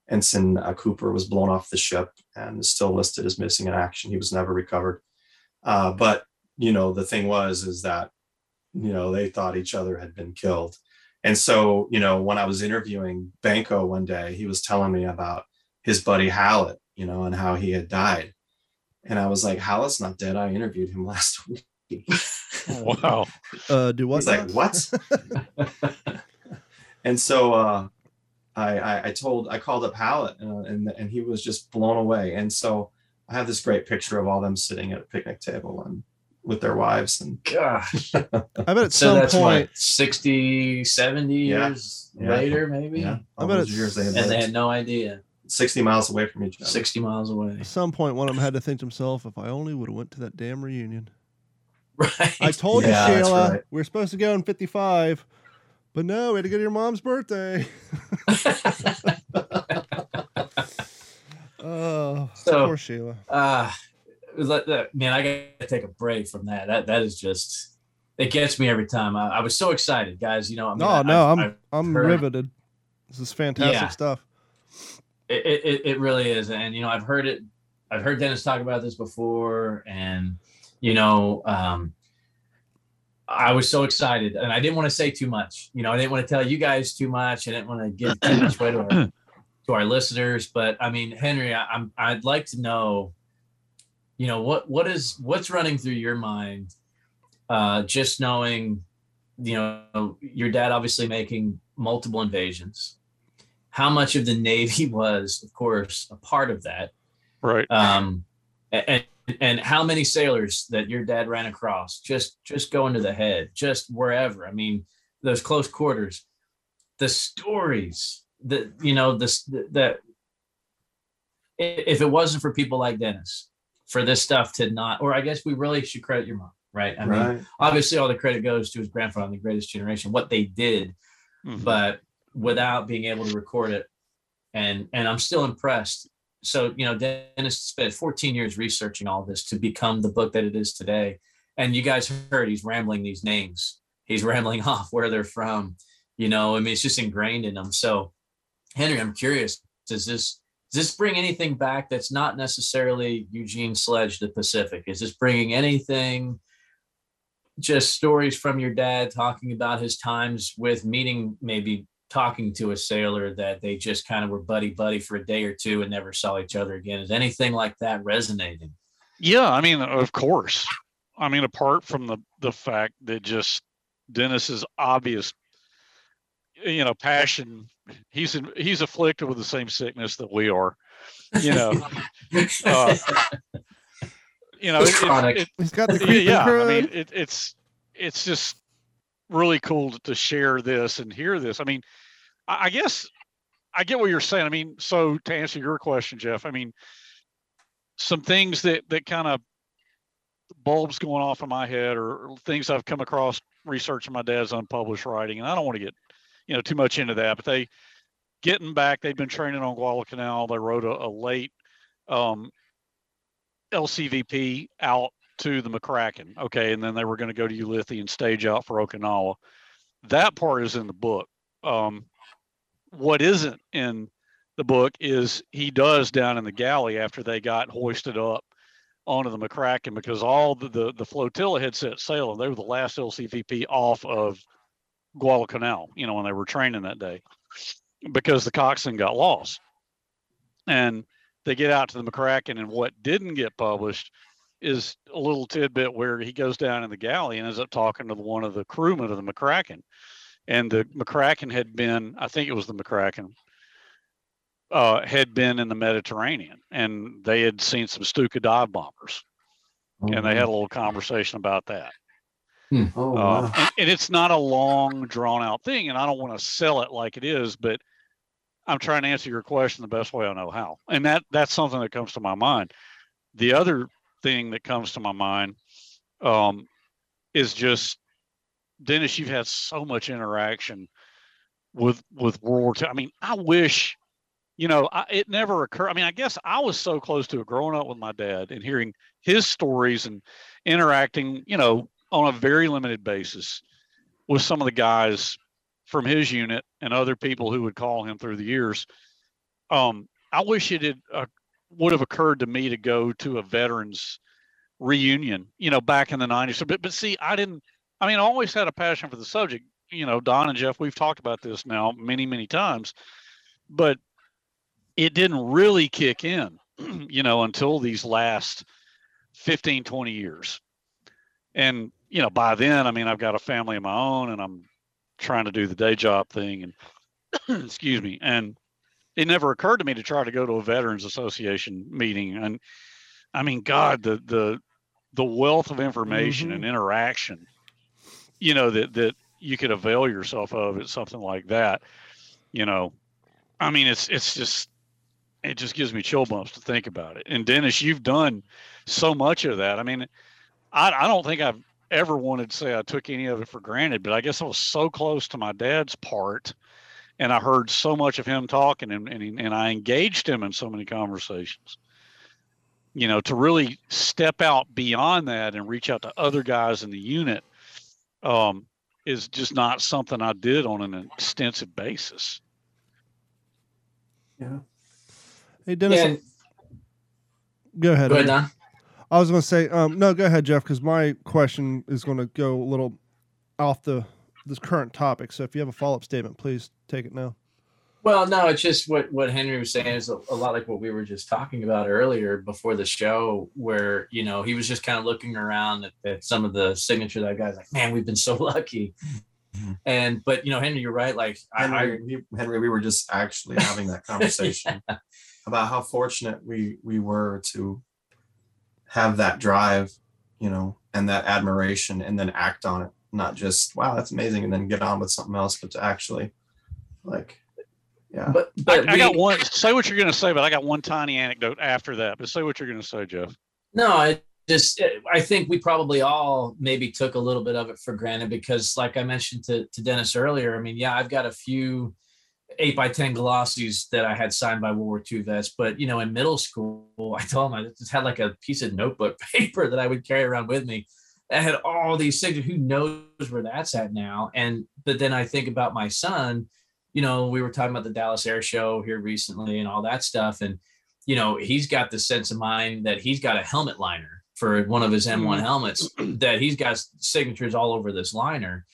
Ensign uh, Cooper was blown off the ship and is still listed as missing in action. He was never recovered. Uh, but you know, the thing was is that you know they thought each other had been killed, and so you know when I was interviewing Banco one day, he was telling me about his buddy Hallett, you know, and how he had died, and I was like, Hallett's not dead. I interviewed him last week. Wow. Uh, do what? He's like, what? and so uh, I, I I told I called up Hallett uh, and and he was just blown away. And so I have this great picture of all them sitting at a picnic table and with their wives and Gosh. I bet at So some that's point, what, 60, 70 Yeah. years Yeah. later, maybe? yeah, I all bet those it's- years they had And they had no idea. 60 miles away from each other. 60 miles away. at some point, one of them had to think to himself, "If I only would have went to that damn reunion." Right. I told Yeah, you, that's Sheila, right. we are supposed to go in '55, but no, we had to go to your mom's birthday. Oh, So- poor Sheila. uh man, I gotta take a break from that. That that is just it gets me every time. I, I was so excited, guys. You know, I mean, No, I- no, I'm I've I'm heard- riveted. This is fantastic Yeah. stuff. it, it, it really is and you know i've heard it i've heard dennis talk about this before and you know um i was so excited and i didn't want to say too much. You know i didn't want to tell you guys too much. I didn't want to give too much away to our, to our listeners but i mean henry I, i'm i'd like to know you know what what is what's running through your mind uh just knowing you know your dad obviously making multiple invasions. How much of the Navy was, of course, a part of that, Right. um, and and how many sailors that your dad ran across, just just going to the head, just wherever. I mean, those close quarters, the stories that you know this that if it wasn't for people like Dennis, for this stuff to not, or I guess we really should credit your mom, right? I mean, obviously all the credit goes to his grandfather and the greatest generation, what they did Mhm. but without being able to record it and and i'm still impressed so you know dennis spent 14 years researching all this to become the book that it is today. And you guys heard he's rambling these names. He's rambling off where they're from you know i mean it's just ingrained in them. So henry i'm curious does this does this bring anything back that's not necessarily eugene sledge the pacific? Is this bringing anything just stories from your dad talking about his times with meeting maybe talking to a sailor that they just kind of were buddy buddy for a day or two and never saw each other again is anything like that resonating Yeah, I mean, of course. I mean, apart from the the fact that just Dennis's obvious, you know, passion. He's in, he's afflicted with the same sickness that we are. You know, uh, you know, It's it, it, it, he's got the yeah, creeping yeah. I mean, it, it's it's just really cool to, share this and hear this. I mean, I, guess I get what you're saying. I mean, so to answer your question, Jeff, I mean, some things that that kind of bulbs going off in my head or things I've come across researching my dad's unpublished writing, and I don't want to get you know too much into that, but they getting back, they've been training on Guadalcanal. They rode a, a late um, LCVP out to the McCracken, okay, and then they were going to go to Ulithi and stage out for Okinawa. That part is in the book. Um, what isn't in the book is he does down in the galley after they got hoisted up onto the McCracken because all the, the, the flotilla had set sail and they were the last LCVP off of Guadalcanal, you know, when they were training that day because the coxswain got lost. And they get out to the McCracken, and what didn't get published is a little tidbit where he goes down in the galley and ends up talking to the, one of the crewmen of the McCracken. And the McCracken had been, I think it was the McCracken, uh, had been in the Mediterranean, and they had seen some Stuka dive bombers, and they had a little conversation about that. Oh, Uh, wow. and, and it's not a long, drawn out thing, and I don't want to sell it like it is, but I'm trying to answer your question the best way I know how, and that that's something that comes to my mind. The other thing that comes to my mind um, is just Dennis. You've had so much interaction with with World War II. I mean, I wish, you know, I, it never occurred. I mean, I guess I was so close to it growing up with my dad and hearing his stories and interacting, you know, on a very limited basis with some of the guys from his unit and other people who would call him through the years. Um, I wish it had uh, would have occurred to me to go to a veterans reunion, you know, back in the 90s. But, but see, I didn't, I mean, I always had a passion for the subject. You know, Don and Jeff, we've talked about this now many, many times, but it didn't really kick in, you know, until these last 15, 20 years. And, you know, by then, I mean, I've got a family of my own and I'm trying to do the day job thing and excuse me. And it never occurred to me to try to go to a veterans association meeting. And I mean, God, the, the, the wealth of information and mm-hmm. interaction, you know, that that you could avail yourself of at something like that, you know, I mean, it's it's just it just gives me chill bumps to think about it. And Dennis, you've done so much of that. I mean, I I don't think I've ever wanted to say I took any of it for granted, but I guess I was so close to my dad's part and I heard so much of him talking and, and, and I engaged him in so many conversations. You know, to really step out beyond that and reach out to other guys in the unit um, is just not something I did on an extensive basis. Yeah. Hey, Dennis, Yeah, go ahead. go ahead, Don. I was going to say, um, no, go ahead, Jeff, because my question is going to go a little off the this current topic. So if you have a follow up statement, please take it now. Well, no, it's just what what Henry was saying is a, a lot like what we were just talking about earlier before the show, where you know he was just kind of looking around at, at some of the signature that guys like, man, we've been so lucky. Mhm. And but you know, Henry, you're right. Like I, I Henry, we, Henry, we were just actually having that conversation about how fortunate we we were to have that drive, you know, and that admiration, and then act on it. Not just wow, that's amazing, and then get on with something else, but to actually, like, yeah, but I, but I we- got one. Say what you're going to say, but I got one tiny anecdote after that. But say what you're going to say, Jeff. No, I just eh, I think we probably all maybe took a little bit of it for granted because, like I mentioned to, to Dennis earlier, I mean, yeah, I've got a few eight by ten glossies that I had signed by World War II vets, but you know, in middle school, I told them I just had like a piece of notebook paper that I would carry around with me. That had all these signatures. Who knows where that's at now? And but then I think about my son. You know, we were talking about the Dallas Air Show here recently and all that stuff, and you know, he's got the sense of mind that he's got a helmet liner for one of his M1 helmets that he's got signatures all over this liner.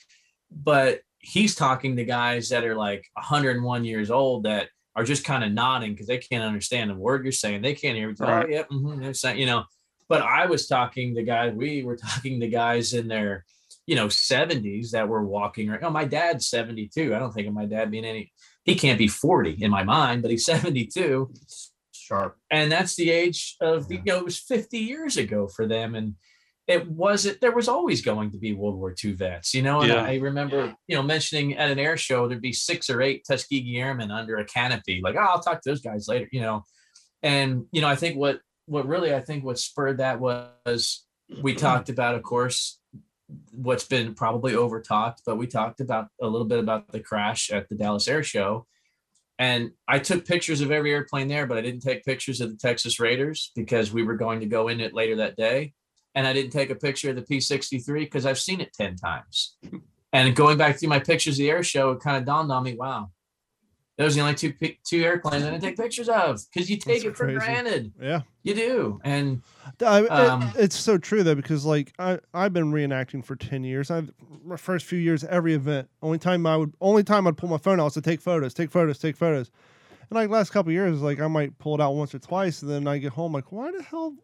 But he's talking to guys that are like 101 years old that are just kind of nodding because they can't understand the word you're saying. They can't hear. Right. Oh, yeah, mhm, you know. But I was talking to guys. We were talking to guys in their, you know, 70s that were walking. around. Oh, my dad's 72. I don't think of my dad being any. He can't be 40 in my mind, but he's 72 sharp. and that's the age of the you know it was 50 years ago for them and it wasn't there was always going to be world war ii vets you know and Yeah. i remember you know mentioning at an air show there'd be six or eight tuskegee airmen under a canopy like oh i'll talk to those guys later you know and you know i think what what really i think what spurred that was we talked about of course what's been probably over talked but we talked about a little bit about the crash at the dallas air show and I took pictures of every airplane there, but I didn't take pictures of the Texas Raiders because we were going to go in it later that day. And I didn't take a picture of the P 63 because I've seen it 10 times. And going back through my pictures of the air show, it kind of dawned on me wow, those are the only two, two airplanes I didn't take pictures of because you take That's it for crazy. granted. Yeah. You do. And I, it- Um, it's so true though because like I I've been reenacting for ten years. I my first few years every event. Only time I would only time I'd pull my phone out was to take photos, take photos, take photos. And like last couple of years, like I might pull it out once or twice, and then I get home like, why the hell?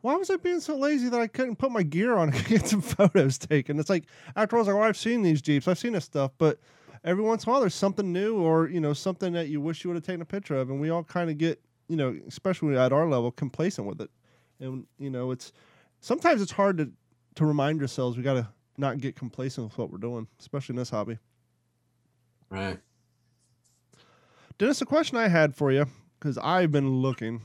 Why was I being so lazy that I couldn't put my gear on and get some photos taken? It's like after I was like, well, I've seen these Jeeps, I've seen this stuff, but every once in a while there's something new or you know something that you wish you would have taken a picture of, and we all kind of get you know, especially at our level, complacent with it. And you know it's sometimes it's hard to to remind yourselves we got to not get complacent with what we're doing especially in this hobby. Right. dennis a question i had for you because i've been looking.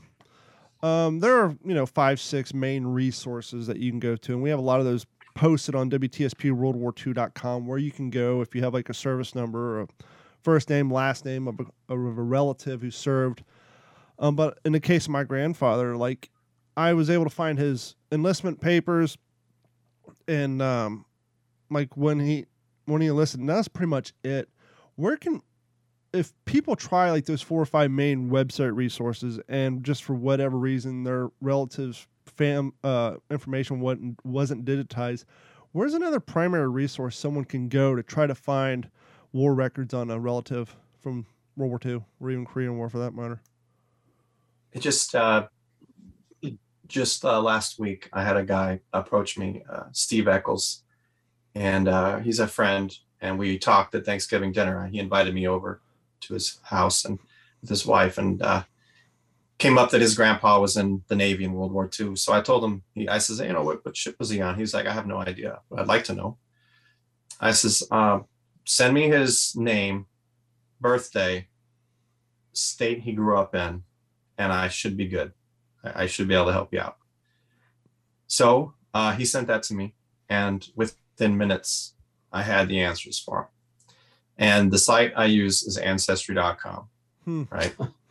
Um, there are you know five six main resources that you can go to and we have a lot of those posted on wtspworldwar2.com where you can go if you have like a service number or a first name last name of a, of a relative who served um, but in the case of my grandfather like I was able to find his enlistment papers and um like when he when he enlisted and that's pretty much it. Where can if people try like those four or five main website resources and just for whatever reason their relatives fam uh information wasn't wasn't digitized, where's another primary resource someone can go to try to find war records on a relative from World War II or even Korean War for that matter? it just uh just uh, last week i had a guy approach me uh, steve eccles and uh, he's a friend and we talked at thanksgiving dinner he invited me over to his house and with his wife and uh, came up that his grandpa was in the Navy in World War II. So I told him, he, I says, you know, what, what ship was he on? He's like, I have no idea, but I'd like to know. I says, uh, send me his name, birthday, state he grew up in, and I should be good. I, I should be able to help you out. So uh, he sent that to me, and within minutes, I had the answers for him. And the site I use is ancestry.com, Hmm. right?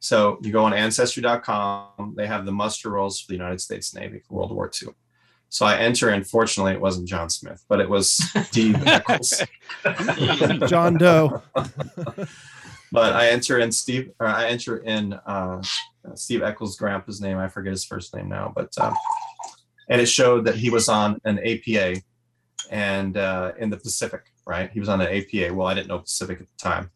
So you go on ancestry.com, they have the muster rolls for the United States Navy for World War II. So I enter in, fortunately, it wasn't John Smith, but it was Steve Eccles. John Doe. but I enter in Steve, or I enter in uh, Steve Eccles' grandpa's name. I forget his first name now, but um, and it showed that he was on an APA and uh, in the Pacific, right? He was on an APA. Well, I didn't know Pacific at the time.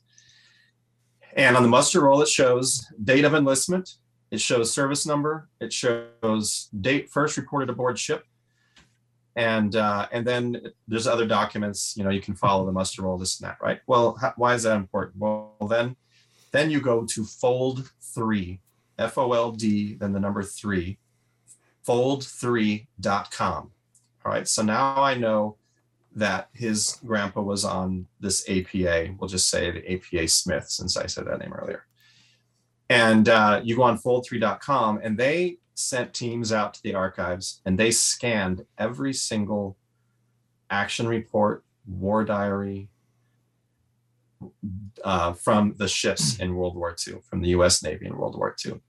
And on the muster roll, it shows date of enlistment. It shows service number. It shows date first reported aboard ship. And uh, and then there's other documents. You know, you can follow the muster roll, this and that, right? Well, why is that important? Well, then then you go to fold three, F O L D, then the number three, fold3.com. All right. So now I know that his grandpa was on this APA. We'll just say the APA Smith, since I said that name earlier. And uh, you go on fold3.com, and they sent teams out to the archives and they scanned every single action report, war diary uh, from the ships in World War II, from the US Navy in World War II.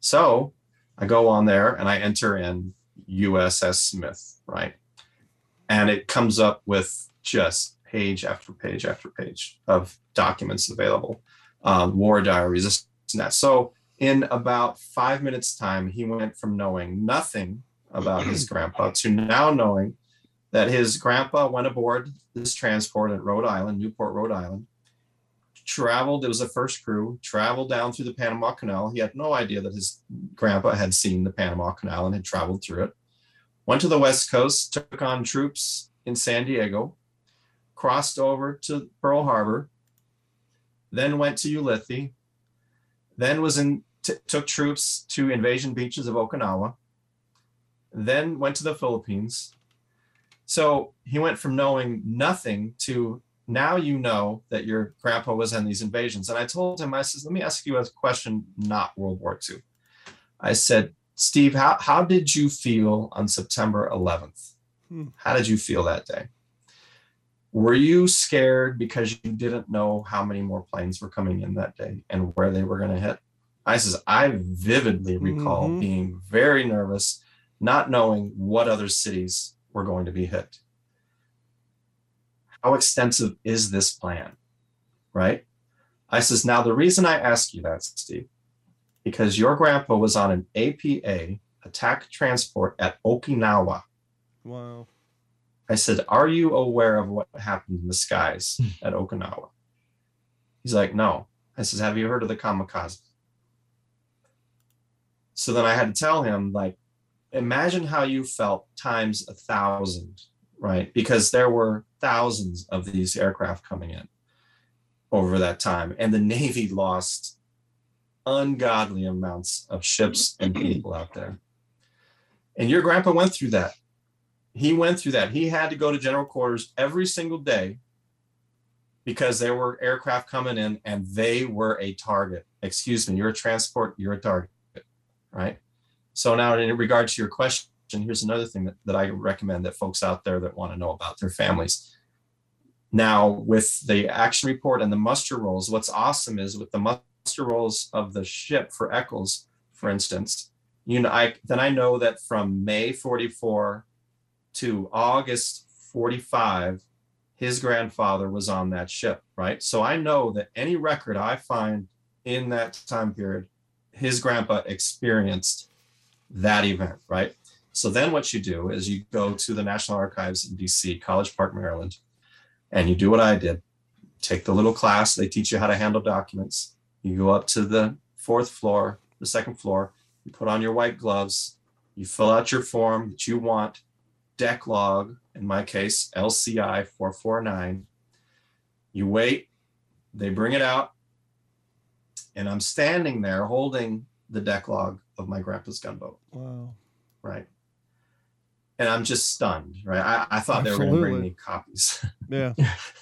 So I go on there and I enter in USS Smith, right? And it comes up with just page after page after page of documents available, um, war diaries, this and that. So in about five minutes' time, he went from knowing nothing about his grandpa to now knowing that his grandpa went aboard this transport at Rhode Island, Newport, Rhode Island, traveled, it was the first crew, traveled down through the Panama Canal. He had no idea that his grandpa had seen the Panama Canal and had traveled through it. Went to the West Coast, took on troops in San Diego, crossed over to Pearl Harbor, then went to Ulithi, then was in t- took troops to invasion beaches of Okinawa, then went to the Philippines. So he went from knowing nothing to now you know that your grandpa was in these invasions. And I told him, I said, let me ask you a question, not World War II. I said, Steve, how, how did you feel on September 11th? Hmm. How did you feel that day? Were you scared because you didn't know how many more planes were coming in that day and where they were going to hit? I says, I vividly recall Mhm. being very nervous, not knowing what other cities were going to be hit. How extensive is this plan? Right? I says, now the reason I ask you that, Steve, because your grandpa was on an APA attack transport at Okinawa. Wow. I said, Are you aware of what happened in the skies at Okinawa? He's like, No. I says, Have you heard of the kamikaze? So then I had to tell him, like, imagine how you felt times a thousand, right? Because there were thousands of these aircraft coming in over that time. And the Navy lost ungodly amounts of ships and people out there. And your grandpa went through that he went through that. He had to go to general quarters every single day because there were aircraft coming in and they were a target. Excuse me, you're a transport, you're a target, right? So now in regard to your question, here's another thing that, that I recommend that folks out there that want to know about their families. Now with the action report and the muster rolls, what's awesome is with the muster rolls of the ship for Eccles, for instance, you know, I then I know that from May 44 to August 45, his grandfather was on that ship, right? So I know that any record I find in that time period, his grandpa experienced that event, right? So then what you do is you go to the National Archives in DC, College Park, Maryland, and you do what I did. Take the little class, they teach you how to handle documents. You go up to the fourth floor, the second floor, you put on your white gloves, you fill out your form that you want, deck log, in my case, LCI 449. You wait, they bring it out, and I'm standing there holding the deck log of my grandpa's gunboat, Wow. right? And I'm just stunned, right? I, I thought they were going to bring me copies. Yeah.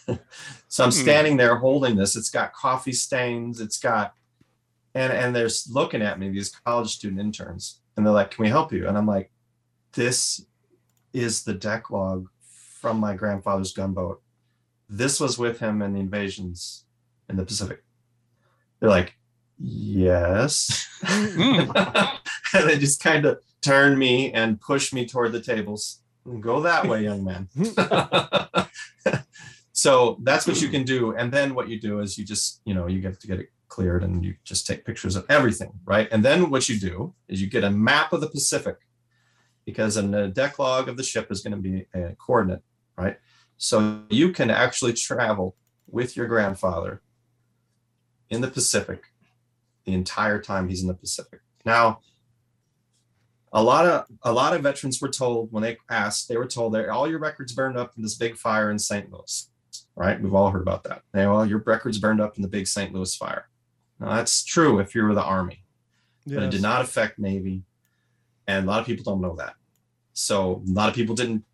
so I'm Hmm. standing there holding this. It's got coffee stains. It's got, and and they're looking at me, these college student interns, and they're like, "Can we help you?" And I'm like, "This is the deck log from my grandfather's gunboat. This was with him in the invasions in the Pacific." They're like, "Yes," Mm. and they just kind of turn me and push me toward the tables. Go that way, young man. so that's what you can do. And then what you do is you just, you know, you get to get it cleared and you just take pictures of everything, right? And then what you do is you get a map of the Pacific because in the deck log of the ship is going to be a coordinate, right? So you can actually travel with your grandfather in the Pacific the entire time he's in the Pacific. Now, a lot of a lot of veterans were told when they asked, they were told that all your records burned up in this big fire in St. Louis. Right? We've all heard about that. They, well, your records burned up in the big St. Louis fire. Now that's true if you were the Army, but it did not affect Navy, and a lot of people don't know that. So a lot of people didn't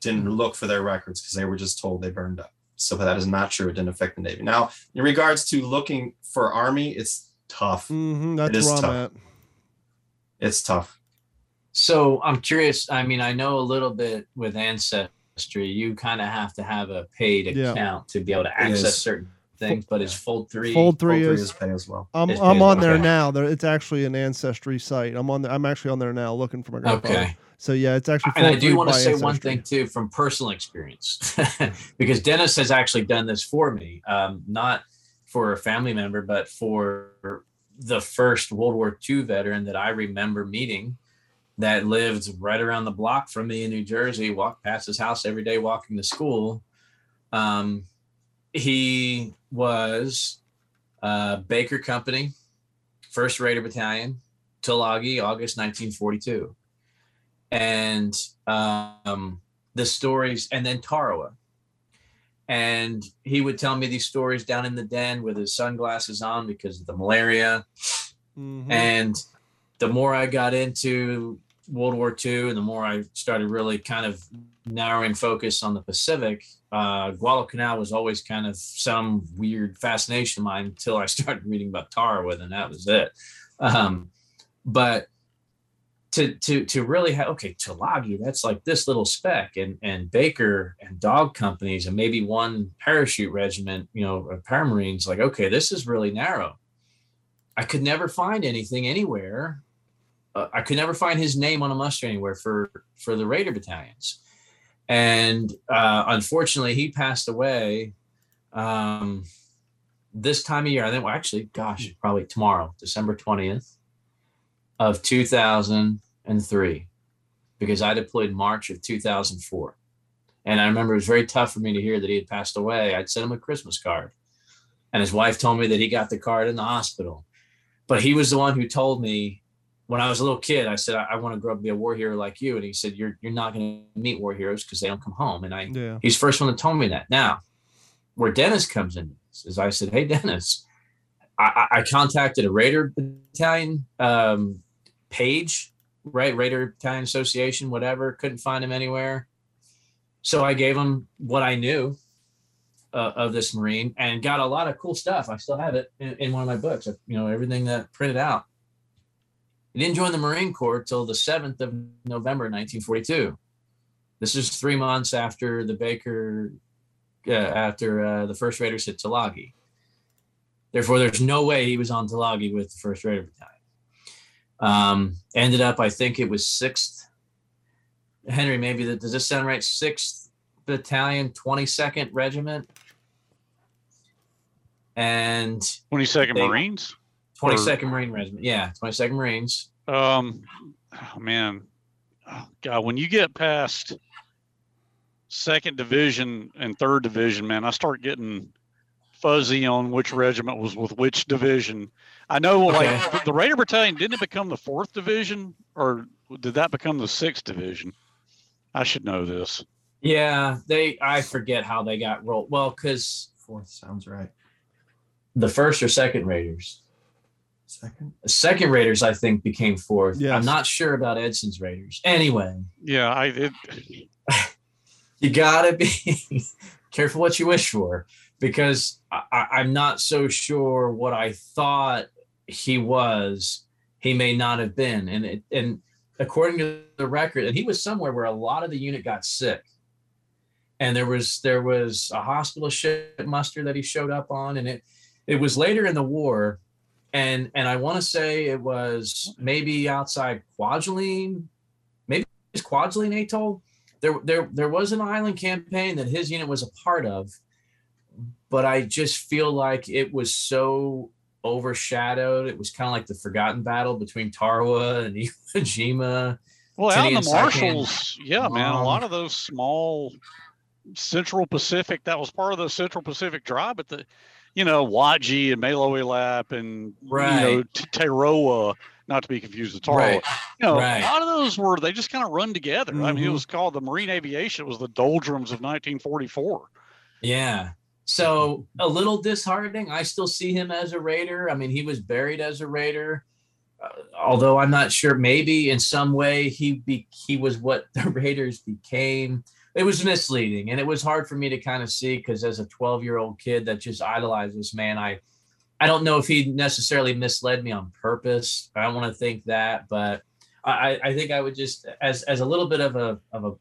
didn't look for their records because they were just told they burned up. So that is not true. It didn't affect the Navy. Now, in regards to looking for Army, it's tough. Mhm, that's is tough. at. It's tough. So I'm curious. I mean, I know a little bit with ancestry. You kind of have to have a paid Yeah. account to be able to access certain things. But it's Fold Three. Fold three Fold is. is pay as well. I'm, I'm paid, on there okay. now. There, it's actually an ancestry site. I'm on. The, I'm actually on there now, looking for my grandfather. Okay. So yeah, it's actually. And I do want to by say one thing too from personal experience, because Dennis has actually done this for me, um, not for a family member, but for the first World War II veteran that I remember meeting that lived right around the block from me in New Jersey, walked past his house every day walking to school. Um, he was uh, Baker Company, First Raider Battalion, Tulagi, August 1942 and um, the stories, and then Tarawa. And he would tell me these stories down in the den with his sunglasses on because of the malaria. Mhm. And the more I got into World War II and the more I started really kind of narrowing focus on the Pacific, uh, Guadalcanal was always kind of some weird fascination of mine until I started reading about Tarawa, and that was it. Um, but to to to really have okay, Tulagi, that's like this little speck, and and Baker and dog companies, and maybe one parachute regiment, you know, paramarines, like okay, this is really narrow. I could never find anything anywhere. Uh, I could never find his name on a muster anywhere for for the Raider battalions, and uh, unfortunately, he passed away. Um, this time of year, I think. Well, actually, gosh, probably tomorrow, December twentieth of two thousand and three, because I deployed March of two thousand four, and I remember it was very tough for me to hear that he had passed away. I'd sent him a Christmas card, and his wife told me that he got the card in the hospital but he was the one who told me when I was a little kid. I said, I, I want to grow up to be a war hero like you. And he said, You're you're not going to meet war heroes because they don't come home. And I Yeah. he's the first one that told me that. Now, where Dennis comes in is I said, Hey Dennis, I, I I contacted a Raider Battalion um, page, right? Raider Battalion Association, whatever. Couldn't find him anywhere. So I gave him what I knew uh, of this Marine and got a lot of cool stuff. I still have it in, in one of my books, you know, everything that printed out. He didn't join the Marine Corps till the 7th of November, 1942. This is three months after the Baker, uh, after uh, the first Raiders hit Tulagi. Therefore, there's no way he was on Tulagi with the first Raider Battalion. Um, ended up, I think it was sixth. Henry, maybe that does this sound right? Sixth Battalion, 22nd Regiment, and 22nd They- Marines. 22nd Marine Regiment. Yeah, 22nd Marines. Um, oh, man, oh, God, when you get past second division and third division, man, I start getting fuzzy on which regiment was with which division. I know, Okay. like the- the Raider Battalion didn't it become the fourth division, or did that become the sixth division? I should know this. Yeah, they. I forget how they got rolled. Well, because Fourth sounds right. the first or second Raiders. Second. Second Raiders, I think, became fourth. Yes. I'm not sure about Edson's Raiders. Anyway, Yeah, I it, you gotta be careful what you wish for because I, I, I'm not so sure what I thought he was. He may not have been, and it, and according to the record, and he was somewhere where a lot of the unit got sick, and there was there was a hospital ship muster that he showed up on, and it it was later in the war, and and I want to say it was maybe outside Kwajalein, maybe it's Kwajalein Atoll. There there there was an island campaign that his unit was a part of but i just feel like it was so overshadowed it was kind of like the forgotten battle between tarawa and iwo jima well out in the Saipan. Marshalls, yeah, man, a Um, lot of those small Central Pacific. That was part of the Central Pacific Drive, but the you know Waji and Maloelap and you know Right. Taroa, not to be confused with Tarawa. Right. You know, Right. a lot of those were they just kind of run together. I mean, it Mhm. was called the Marine Aviation. It was the doldrums of 1944. yeah so a little disheartening. I still see him as a raider. I mean he was buried as a raider. Uh, although i'm not sure maybe in some way he be he was what the raiders became. It was misleading and it was hard for me to kind of see because as a 12 year old kid that just idolized this man i i don't know if he necessarily misled me on purpose. I don't want to think that but i I- think i would just as as a little bit of a of a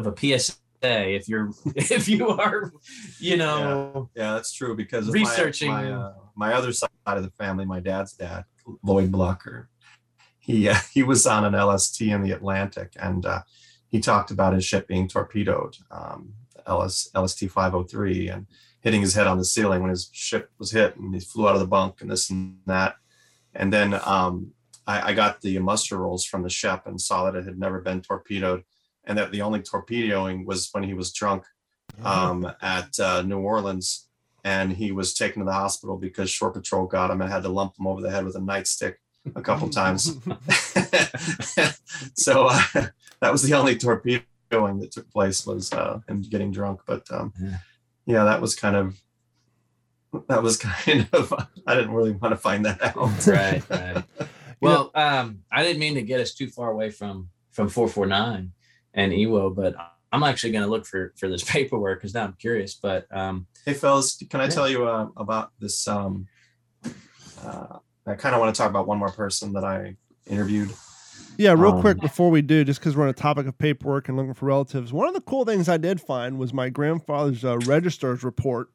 of a psa if you're if you are you know Yeah, that's true because of Researching- my my, uh, my other side of the family, my dad's dad, Lloyd Blocker. He uh, he was on an LST in the Atlantic, and uh, he talked about his ship being torpedoed, um, LS LST 503, and hitting his head on the ceiling when his ship was hit, and he flew out of the bunk, and this and that. And then um, I, I got the muster rolls from the ship and saw that it had never been torpedoed, and that the only torpedoing was when he was drunk um, at uh, New Orleans, and he was taken to the hospital because Shore Patrol got him and had to lump him over the head with a nightstick a couple times. so uh, that was the only torpedoing that took place was uh, him getting drunk. But um, Yeah. yeah, that was kind of that was kind of I didn't really want to find that out. right right well um i didn't mean to get us too far away from from 449 and Iwo but i'm actually going to look for for this paperwork because now i'm curious but um Hey, fellas, can I Yeah. tell you uh, about this? Um, uh, I kind of want to talk about one more person that I interviewed. Yeah, real Um, quick before we do, just because we're on a topic of paperwork and looking for relatives, one of the cool things I did find was my grandfather's uh, registrar's report.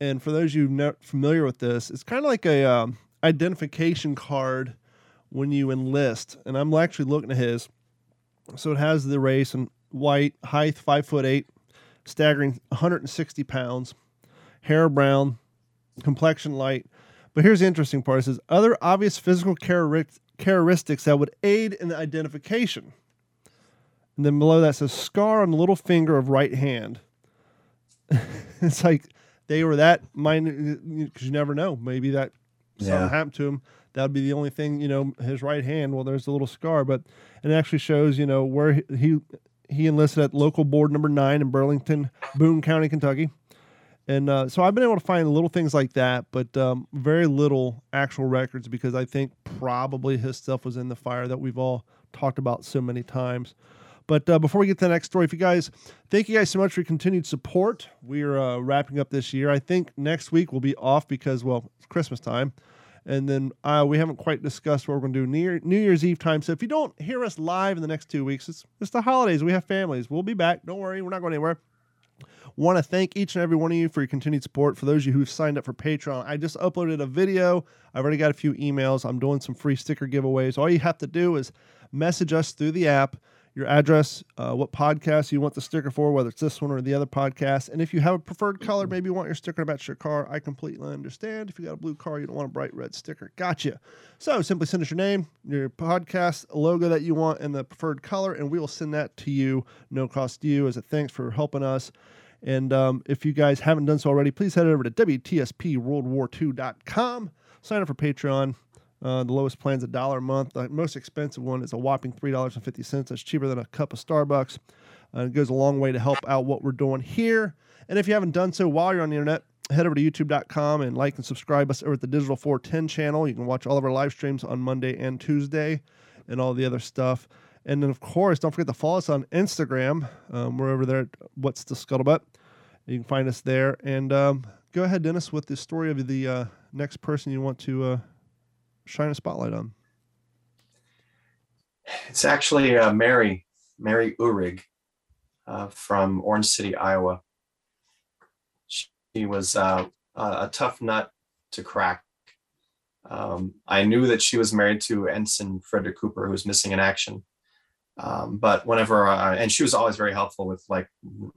And for those of you not familiar with this, it's kind of like a um, identification card when you enlist. And I'm actually looking at his. So it has the race and white, height five foot eight, staggering 160 pounds, hair brown, complexion light. But here's the interesting part: it says other obvious physical characteristics that would aid in the identification. And then below that says scar on the little finger of right hand. it's like they were that minor because you never know. Maybe that something happened to him. That would be the only thing, you know, his right hand. Well, there's a little scar, but it actually shows, you know, where he he, he enlisted at local board number nine in Burlington, Boone County, Kentucky. And uh, so I've been able to find little things like that, but um, very little actual records because I think probably his stuff was in the fire that we've all talked about so many times. But uh, before we get to the next story, if you guys, thank you guys so much for your continued support. We are uh, wrapping up this year. I think next week we'll be off because, well, it's Christmas time. And then uh, we haven't quite discussed what we're going to do near New Year's Eve time. So if you don't hear us live in the next two weeks, it's, it's the holidays. We have families. We'll be back. Don't worry. We're not going anywhere. Want to thank each and every one of you for your continued support. For those of you who've signed up for Patreon, I just uploaded a video. I've already got a few emails. I'm doing some free sticker giveaways. All you have to do is message us through the app, your address, uh, what podcast you want the sticker for, whether it's this one or the other podcast. And if you have a preferred color, maybe you want your sticker to match your car, I completely understand. If you got a blue car, you don't want a bright red sticker. Gotcha. So simply send us your name, your podcast logo that you want, and the preferred color, and we will send that to you, no cost to you, as a thanks for helping us. And um, if you guys haven't done so already, please head over to WTSPWorldWar2.com. Sign up for Patreon. Uh, the lowest plan's a dollar a month. The most expensive one is a whopping $3.50. That's cheaper than a cup of Starbucks. Uh, it goes a long way to help out what we're doing here. And if you haven't done so while you're on the internet, head over to youtube.com and like and subscribe us over at the Digital 410 channel. You can watch all of our live streams on Monday and Tuesday and all the other stuff. And then, of course, don't forget to follow us on Instagram. Um, we're over there at What's the Scuttlebutt. You can find us there. And um, go ahead, Dennis, with the story of the uh, next person you want to uh, shine a spotlight on. It's actually uh, Mary, Mary Urig uh, from Orange City, Iowa. She was uh, a tough nut to crack. Um, I knew that she was married to Ensign Frederick Cooper, who was missing in action. Um, but whenever, I, and she was always very helpful with like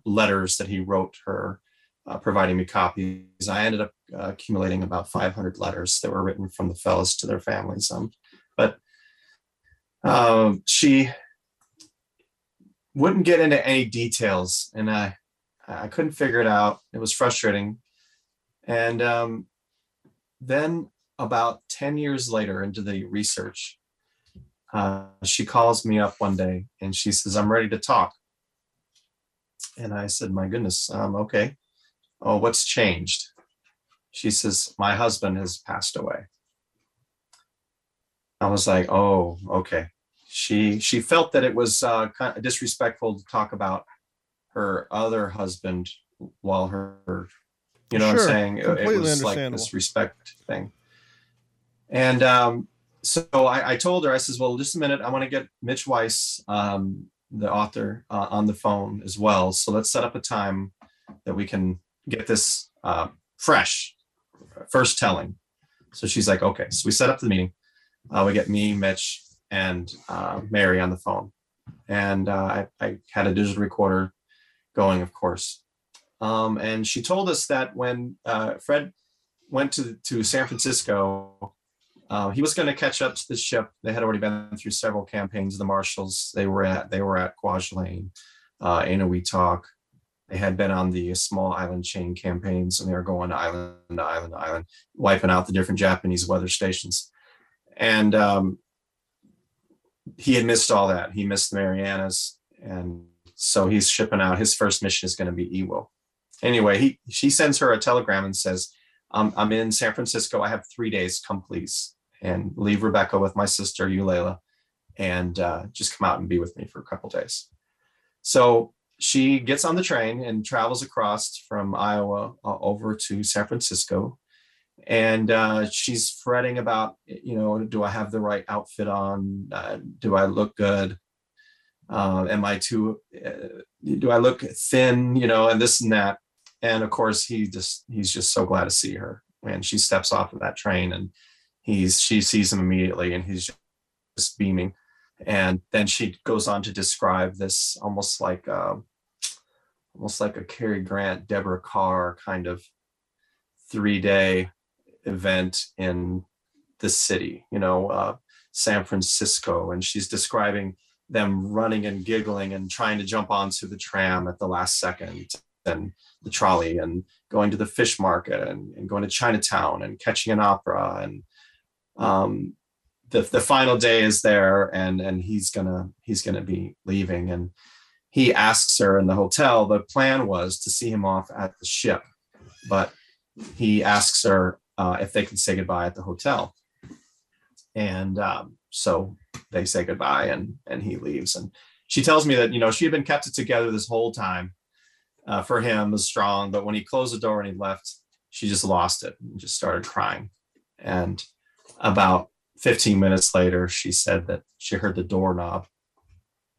letters that he wrote her, uh, providing me copies. I ended up uh, accumulating about 500 letters that were written from the fellows to their families. Um, but um, she wouldn't get into any details, and I I couldn't figure it out. It was frustrating. And um, then about 10 years later into the research, uh, she calls me up one day and she says, I'm ready to talk. And I said, My goodness, um, okay. Oh, what's changed? She says, My husband has passed away. I was like, Oh, okay. She she felt that it was uh, kind of disrespectful to talk about her other husband while her, you know Sure, what I'm saying? It- It was like this respect thing. And um, so I, I told her, I says, well, just a minute. I want to get Mitch Weiss, um, the author, uh, on the phone as well. So let's set up a time that we can get this uh, fresh, first telling. So she's like, okay. So we set up the meeting. Uh, we get me, Mitch, and uh, Mary on the phone. And uh, I, I had a digital recorder going, of course. Um, and she told us that when uh, Fred went to, to San Francisco, uh, he was going to catch up to the ship. They had already been through several campaigns the Marshalls. They were at they were at Kwajalein, uh, Eniwetok. They had been on the small island chain campaigns, and they were going island to island to island, wiping out the different Japanese weather stations. And um, he had missed all that. He missed the Marianas, and so he's shipping out. His first mission is going to be Iwo. Anyway, he she sends her a telegram and says, "I'm in San Francisco. I have three days. Come please." and leave Rebecca with my sister Eulela, and uh, just come out and be with me for a couple days. So she gets on the train and travels across from Iowa uh, over to San Francisco, and uh, she's fretting about, you know, do I have the right outfit on? Uh, do I look good? Uh, am I too? Uh, do I look thin? You know, and this and that. And of course, he just he's just so glad to see her. And she steps off of that train and he's she sees him immediately and he's just beaming and then she goes on to describe this almost like um almost like a Cary Grant Deborah Kerr kind of three day event in the city you know uh, San Francisco. And she's describing them running and giggling and trying to jump onto the tram at the last second and the trolley and going to the fish market and, and going to Chinatown and catching an opera and um, the the final day is there, and and he's gonna he's gonna be leaving, and he asks her in the hotel. The plan was to see him off at the ship, but he asks her uh, if they can say goodbye at the hotel, and um, so they say goodbye, and and he leaves, and she tells me that you know she had been kept it together this whole time. Uh, for him was strong, but when he closed the door and he left, she just lost it and just started crying, and about 15 minutes later, she said that she heard the doorknob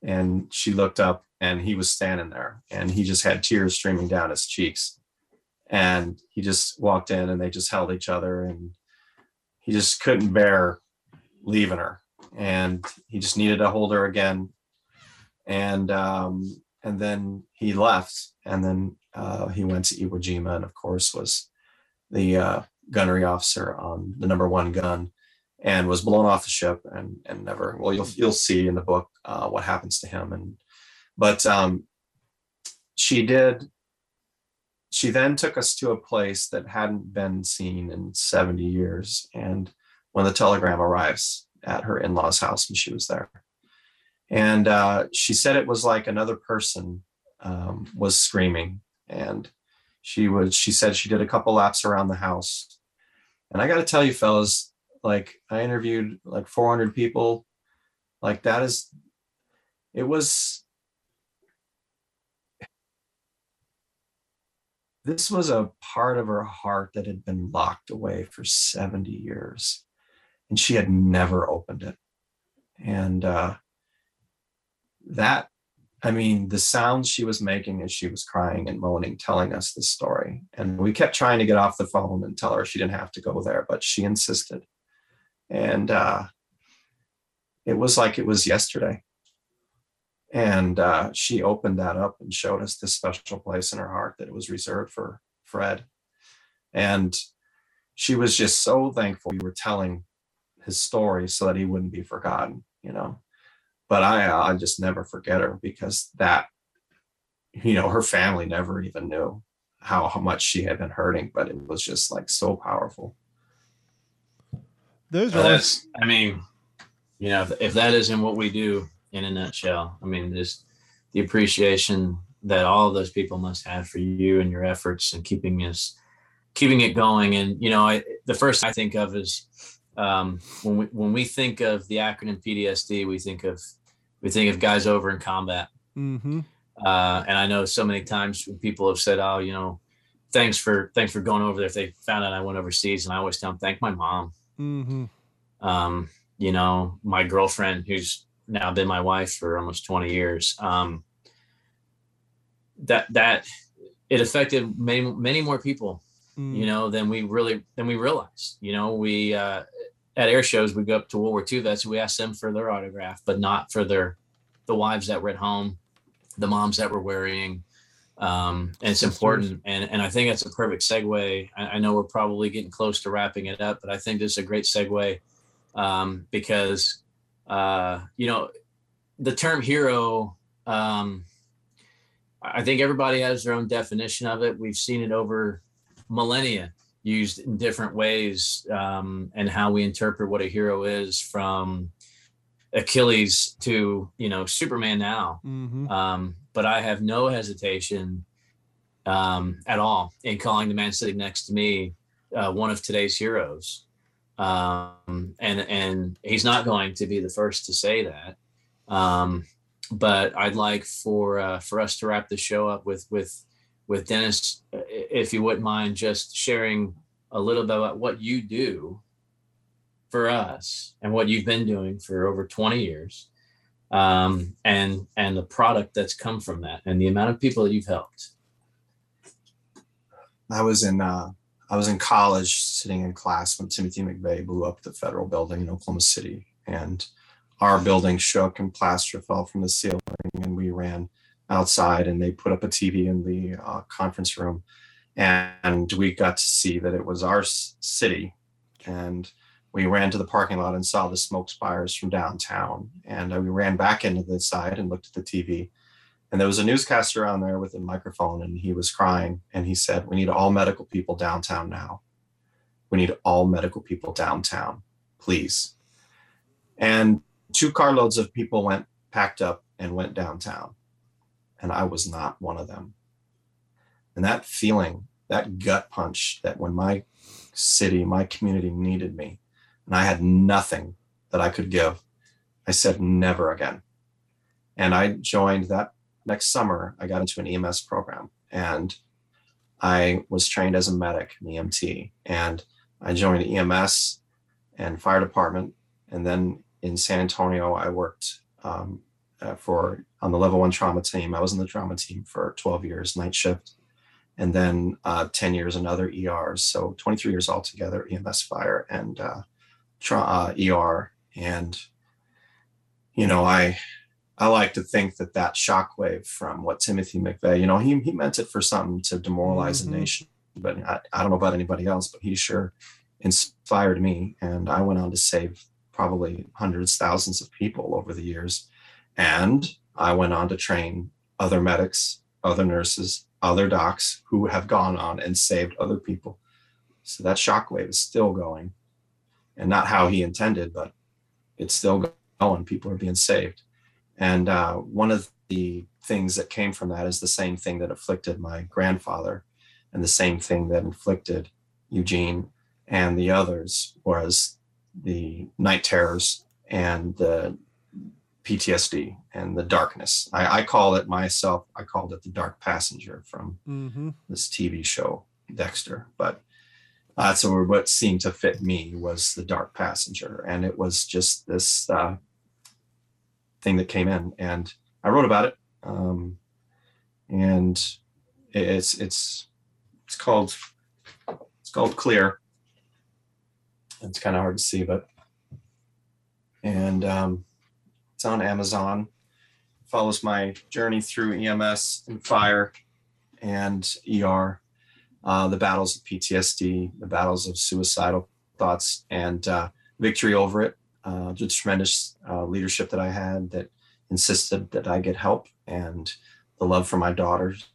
and she looked up and he was standing there and he just had tears streaming down his cheeks. And he just walked in and they just held each other and he just couldn't bear leaving her. And he just needed to hold her again. And um, and then he left and then uh, he went to Iwo Jima and of course was the uh, gunnery officer on the number one gun and was blown off the ship and and never well you'll you'll see in the book uh, what happens to him. And but um, she did she then took us to a place that hadn't been seen in 70 years. And when the telegram arrives at her in-laws house and she was there. And uh, she said it was like another person um, was screaming. And she was she said she did a couple laps around the house. And i got to tell you fellas like i interviewed like 400 people like that is it was this was a part of her heart that had been locked away for 70 years and she had never opened it and uh that I mean, the sounds she was making as she was crying and moaning, telling us the story. And we kept trying to get off the phone and tell her she didn't have to go there, but she insisted. And uh, it was like it was yesterday. And uh, she opened that up and showed us this special place in her heart that it was reserved for Fred. And she was just so thankful we were telling his story so that he wouldn't be forgotten, you know but I I just never forget her because that you know her family never even knew how, how much she had been hurting, but it was just like so powerful. Those are that's, I mean, you know, if, if that isn't what we do in a nutshell, I mean, just the appreciation that all of those people must have for you and your efforts and keeping us, keeping it going. And, you know, I, the first I think of is um, when we, when we think of the acronym PTSD, we think of, we think of guys over in combat. mm-hmm. Uh, and I know so many times when people have said, "Oh, you know, thanks for thanks for going over there." If they found out I went overseas, and I always tell them, "Thank my mom." Mm-hmm. Um, you know, my girlfriend, who's now been my wife for almost twenty years. Um, that that it affected many many more people, Mm. you know, than we really than we realized. You know, we uh, at air shows we go up to World War II vets, we ask them for their autograph, but not for their the wives that were at home, the moms that were worrying. Um, and it's important, and and I think that's a perfect segue. I, I know we're probably getting close to wrapping it up, but I think this is a great segue um, because uh, you know the term hero. Um, I think everybody has their own definition of it. We've seen it over millennia used in different ways um, and how we interpret what a hero is from Achilles to you know Superman now. Mm-hmm. But I have no hesitation um, at all in calling the man sitting next to me uh, one of today's heroes. Um, and and he's not going to be the first to say that. Um, but I'd like for uh, for us to wrap the show up with with with Dennis, if you wouldn't mind, just sharing a little bit about what you do for us and what you've been doing for over 20 years um, and and the product that's come from that and the amount of people that you've helped. I was in uh, I was in college, sitting in class when Timothy McVeigh blew up the federal building in Oklahoma City, and our building shook and plaster fell from the ceiling, and we ran outside, and they put up a TV in the uh, conference room, and we got to see that it was our city, and we ran to the parking lot and saw the smoke spires from downtown, and uh, we ran back into the side and looked at the TV, and there was a newscaster on there with a microphone and he was crying. And he said we need all medical people downtown now. We need all medical people downtown please. And two carloads of people went packed up and went downtown. And i was not one of them. And that feeling that gut punch that when my city my community needed me and i had nothing that i could give i said never again and i joined that next summer, I got into an EMS program and I was trained as a medic, an EMT, and I joined EMS and fire department. And then in San Antonio, I worked um, uh, for on the level one trauma team. I was in the trauma team for 12 years, night shift, and then uh, 10 years in other ERs. So 23 years altogether, EMS, fire, and uh, tra- uh, ER. And you know, I I like to think that that shockwave from what Timothy McVeigh, you know, he, he meant it for something to demoralize Mhm. the nation, but I, I don't know about anybody else, but he sure inspired me. And I went on to save probably hundreds, thousands of people over the years. And I went on to train other medics, other nurses, other docs who have gone on and saved other people. So that shockwave is still going and not how he intended, but it's still going. People are being saved. And uh, one of the things that came from that is the same thing that afflicted my grandfather. And the same thing that inflicted Eugene and the others was the night terrors and the PTSD and the darkness. I, I call it myself, I called it the dark passenger from Mm-hmm. this TV show, Dexter. But uh, so what seemed to fit me was the dark passenger. And it was just this uh, thing that came in. And I wrote about it. Um, and it's, it's, it's called, it's called Clear. It's kind of hard to see, but, and um, it's on Amazon. Follows my journey through EMS and fire and ER, uh, the battles of PTSD, the battles of suicidal thoughts, and uh, victory over it. Uh, the tremendous uh, leadership that I had that insisted that I get help, and the love for my daughters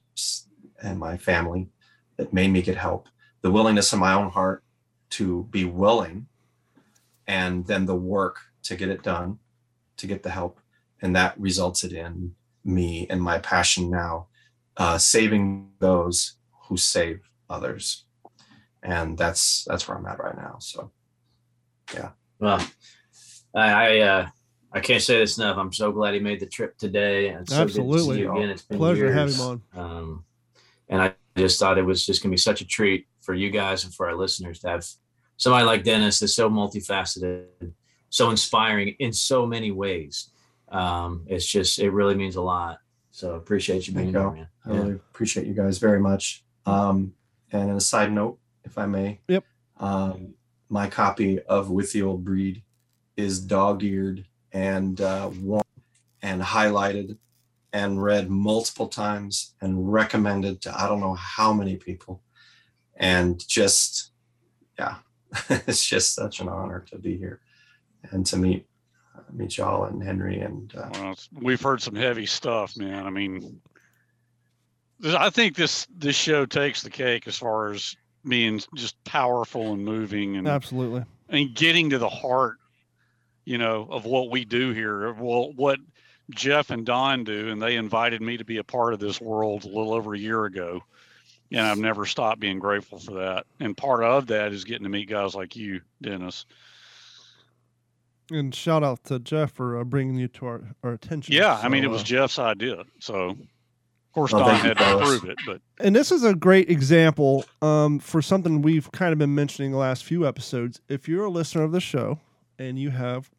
and my family that made me get help. The willingness in my own heart to be willing, and then the work to get it done, to get the help, and that resulted in me and my passion now uh, saving those who save others and that's that's where i'm at right now so yeah Well, I I, uh, I can't say this enough. I'm so glad he made the trip today. And it's so good to see Absolutely. you again. It's been Pleasure to have years. him on. Um, and I just thought it was just gonna be such a treat for you guys and for our listeners to have somebody like Dennis that's so multifaceted, so inspiring in so many ways. Um, it's just it really means a lot. So appreciate you being here, man. i really appreciate you guys very much um, and on a side note if i may Yep. um, my copy of with the old breed is dog-eared and uh, worn and highlighted and read multiple times and recommended to I don't know how many people. And just, yeah, it's just such an honor to be here and to meet uh, meet y'all and Henry and uh, Well, we've heard some heavy stuff, man. I mean, this- I think this this show takes the cake as far as being just powerful and moving and Absolutely. and getting to the heart, you know, of what we do here, of what what Jeff and Don do, and they invited me to be a part of this world a little over a year ago, and I've never stopped being grateful for that. And part of that is getting to meet guys like you, Dennis. And shout out to Jeff for uh, bringing you to our, our attention. Yeah, I mean, it was uh, Jeff's idea, so course Well, Don had to fellas. approve it, but and this is a great example um, for something we've kind of been mentioning the last few episodes. If you're a listener of the show and you have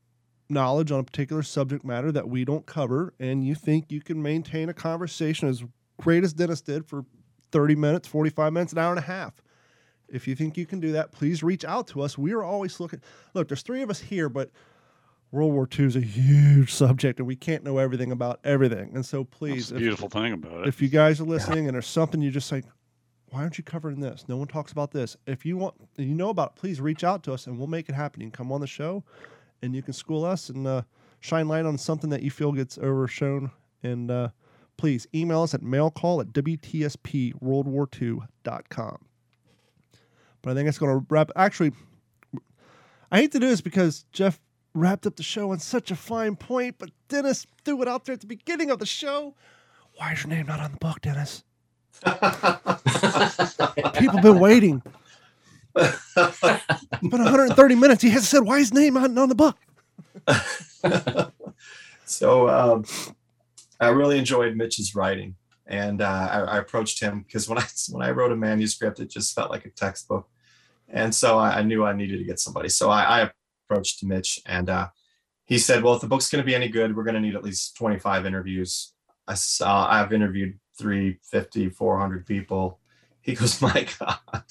knowledge on a particular subject matter that we don't cover, and you think you can maintain a conversation as great as Dennis did for 30 minutes, 45 minutes, an hour and a half. If you think you can do that, please reach out to us. We are always looking. Look, there's three of us here, but World War II is a huge subject, and we can't know everything about everything. And so, that's please, the if, beautiful thing about it. if you guys are listening and there's something you just like, why aren't you covering this? No one talks about this. If you want, you know about it, please reach out to us and we'll make it happen. You can come on the show and you can school us and uh, shine light on something that you feel gets overshown. And uh, please email us at mailcall at WTSPWorldWar2.com. But I think it's going to wrap. Actually, I hate to do this because Jeff wrapped up the show on such a fine point, but Dennis threw it out there at the beginning of the show. Why is your name not on the book, Dennis? People have been waiting. It's been 130 minutes. He hasn't said why his name not on the book. so um, I really enjoyed Mitch's writing, and uh, I, I approached him because when I when I wrote a manuscript, it just felt like a textbook, and so I, I knew I needed to get somebody. So I, I approached to Mitch, and uh, he said, "Well, if the book's going to be any good, we're going to need at least 25 interviews." I saw I've interviewed 350, 400 people. He goes, "My God,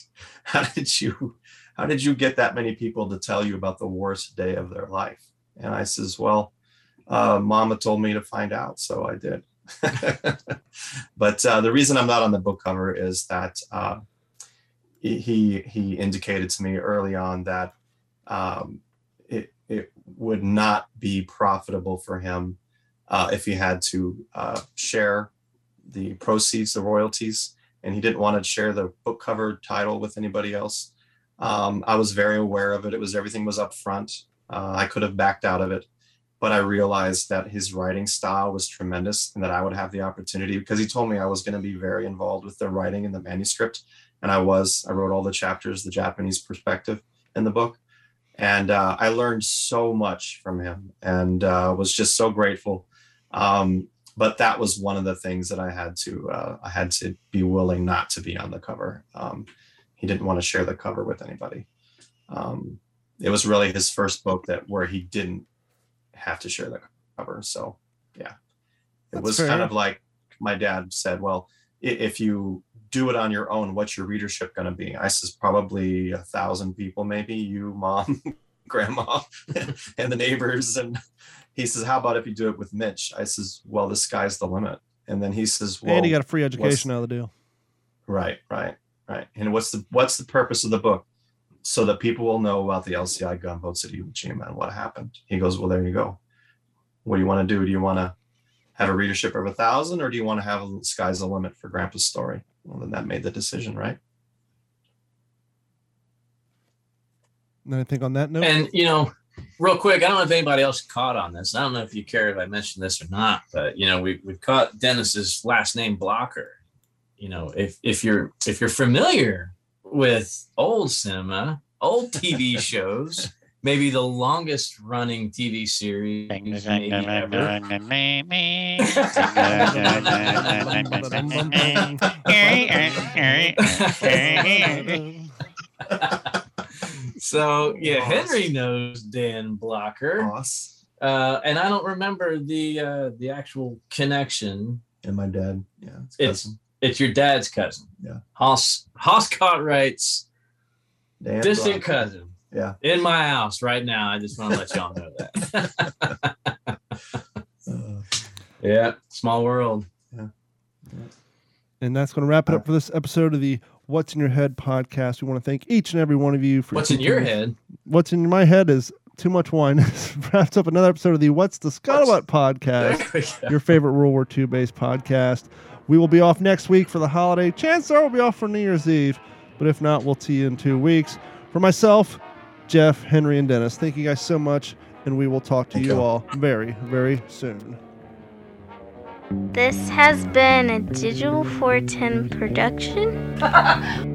how did you?" How did you get that many people to tell you about the worst day of their life? And I says, Well, uh, mama told me to find out so i did but uh, the reason i'm not on the book cover is that uh, he he indicated to me early on that um, it would not be profitable for him uh, if he had to uh, share the proceeds the royalties and he didn't want to share the book cover title with anybody else um, i was very aware of it it was everything was up front uh, i could have backed out of it but I realized that his writing style was tremendous and that I would have the opportunity because he told me I was going to be very involved with the writing and the manuscript. And I was, I wrote all the chapters, the Japanese perspective in the book. And uh, I learned so much from him and uh, was just so grateful. Um, but that was one of the things that I had to, uh, I had to be willing not to be on the cover. Um, he didn't want to share the cover with anybody. Um, it was really his first book that where he didn't have to share the cover. So yeah, it That's was fair. kind of like my dad said, well, if you do it on your own, what's your readership going to be? I says probably a thousand people, maybe you, mom, grandma, and the neighbors. And he says, how about if you do it with Mitch? I says, well, the sky's the limit. And then he says, well, and he got a free education out of the deal. Right, right, right. And what's the what's the purpose of the book? So that people will know about the LCI gunboats at Iwo Jima and what happened. He goes, Well, there you go. What do you want to do? Do you want to have a readership of a thousand or do you want to have a sky's the limit for Grandpa's story? Well, then that made the decision, right? And I think on that note, And you know, real quick, I don't know if anybody else caught on this. I don't know if you care if I mentioned this or not, but you know, we we've caught Dennis's last name Blocker. You know, if if you're if you're familiar with old cinema, old TV shows, maybe the longest running TV series maybe ever. so yeah, Henry knows Dan Blocker. Boss. Uh, and I don't remember the uh, the actual connection. And my dad. Yeah. It's, It's cousin, it's your dad's cousin. Yeah. Hoss Hoss Cartwright's Dan distant Blocker. cousin. Yeah. In my house right now. I just want to let y'all know that. Yeah. Small world. Yeah. And that's going to wrap it up for this episode of the What's in Your Head podcast. We want to thank each and every one of you for What's in your continuing- head? What's in my head is too much wine. wraps up another episode of the What's the Scuttlebutt podcast. There we go. your favorite World War II based podcast. We will be off next week for the holiday. Chances are we'll be off for New Year's Eve, but if not, we'll see you in two weeks. For myself, Jeff, Henry, and Dennis, thank you guys so much, and we will talk to Thank you you. all very, very soon. This has been a Digital 410 production.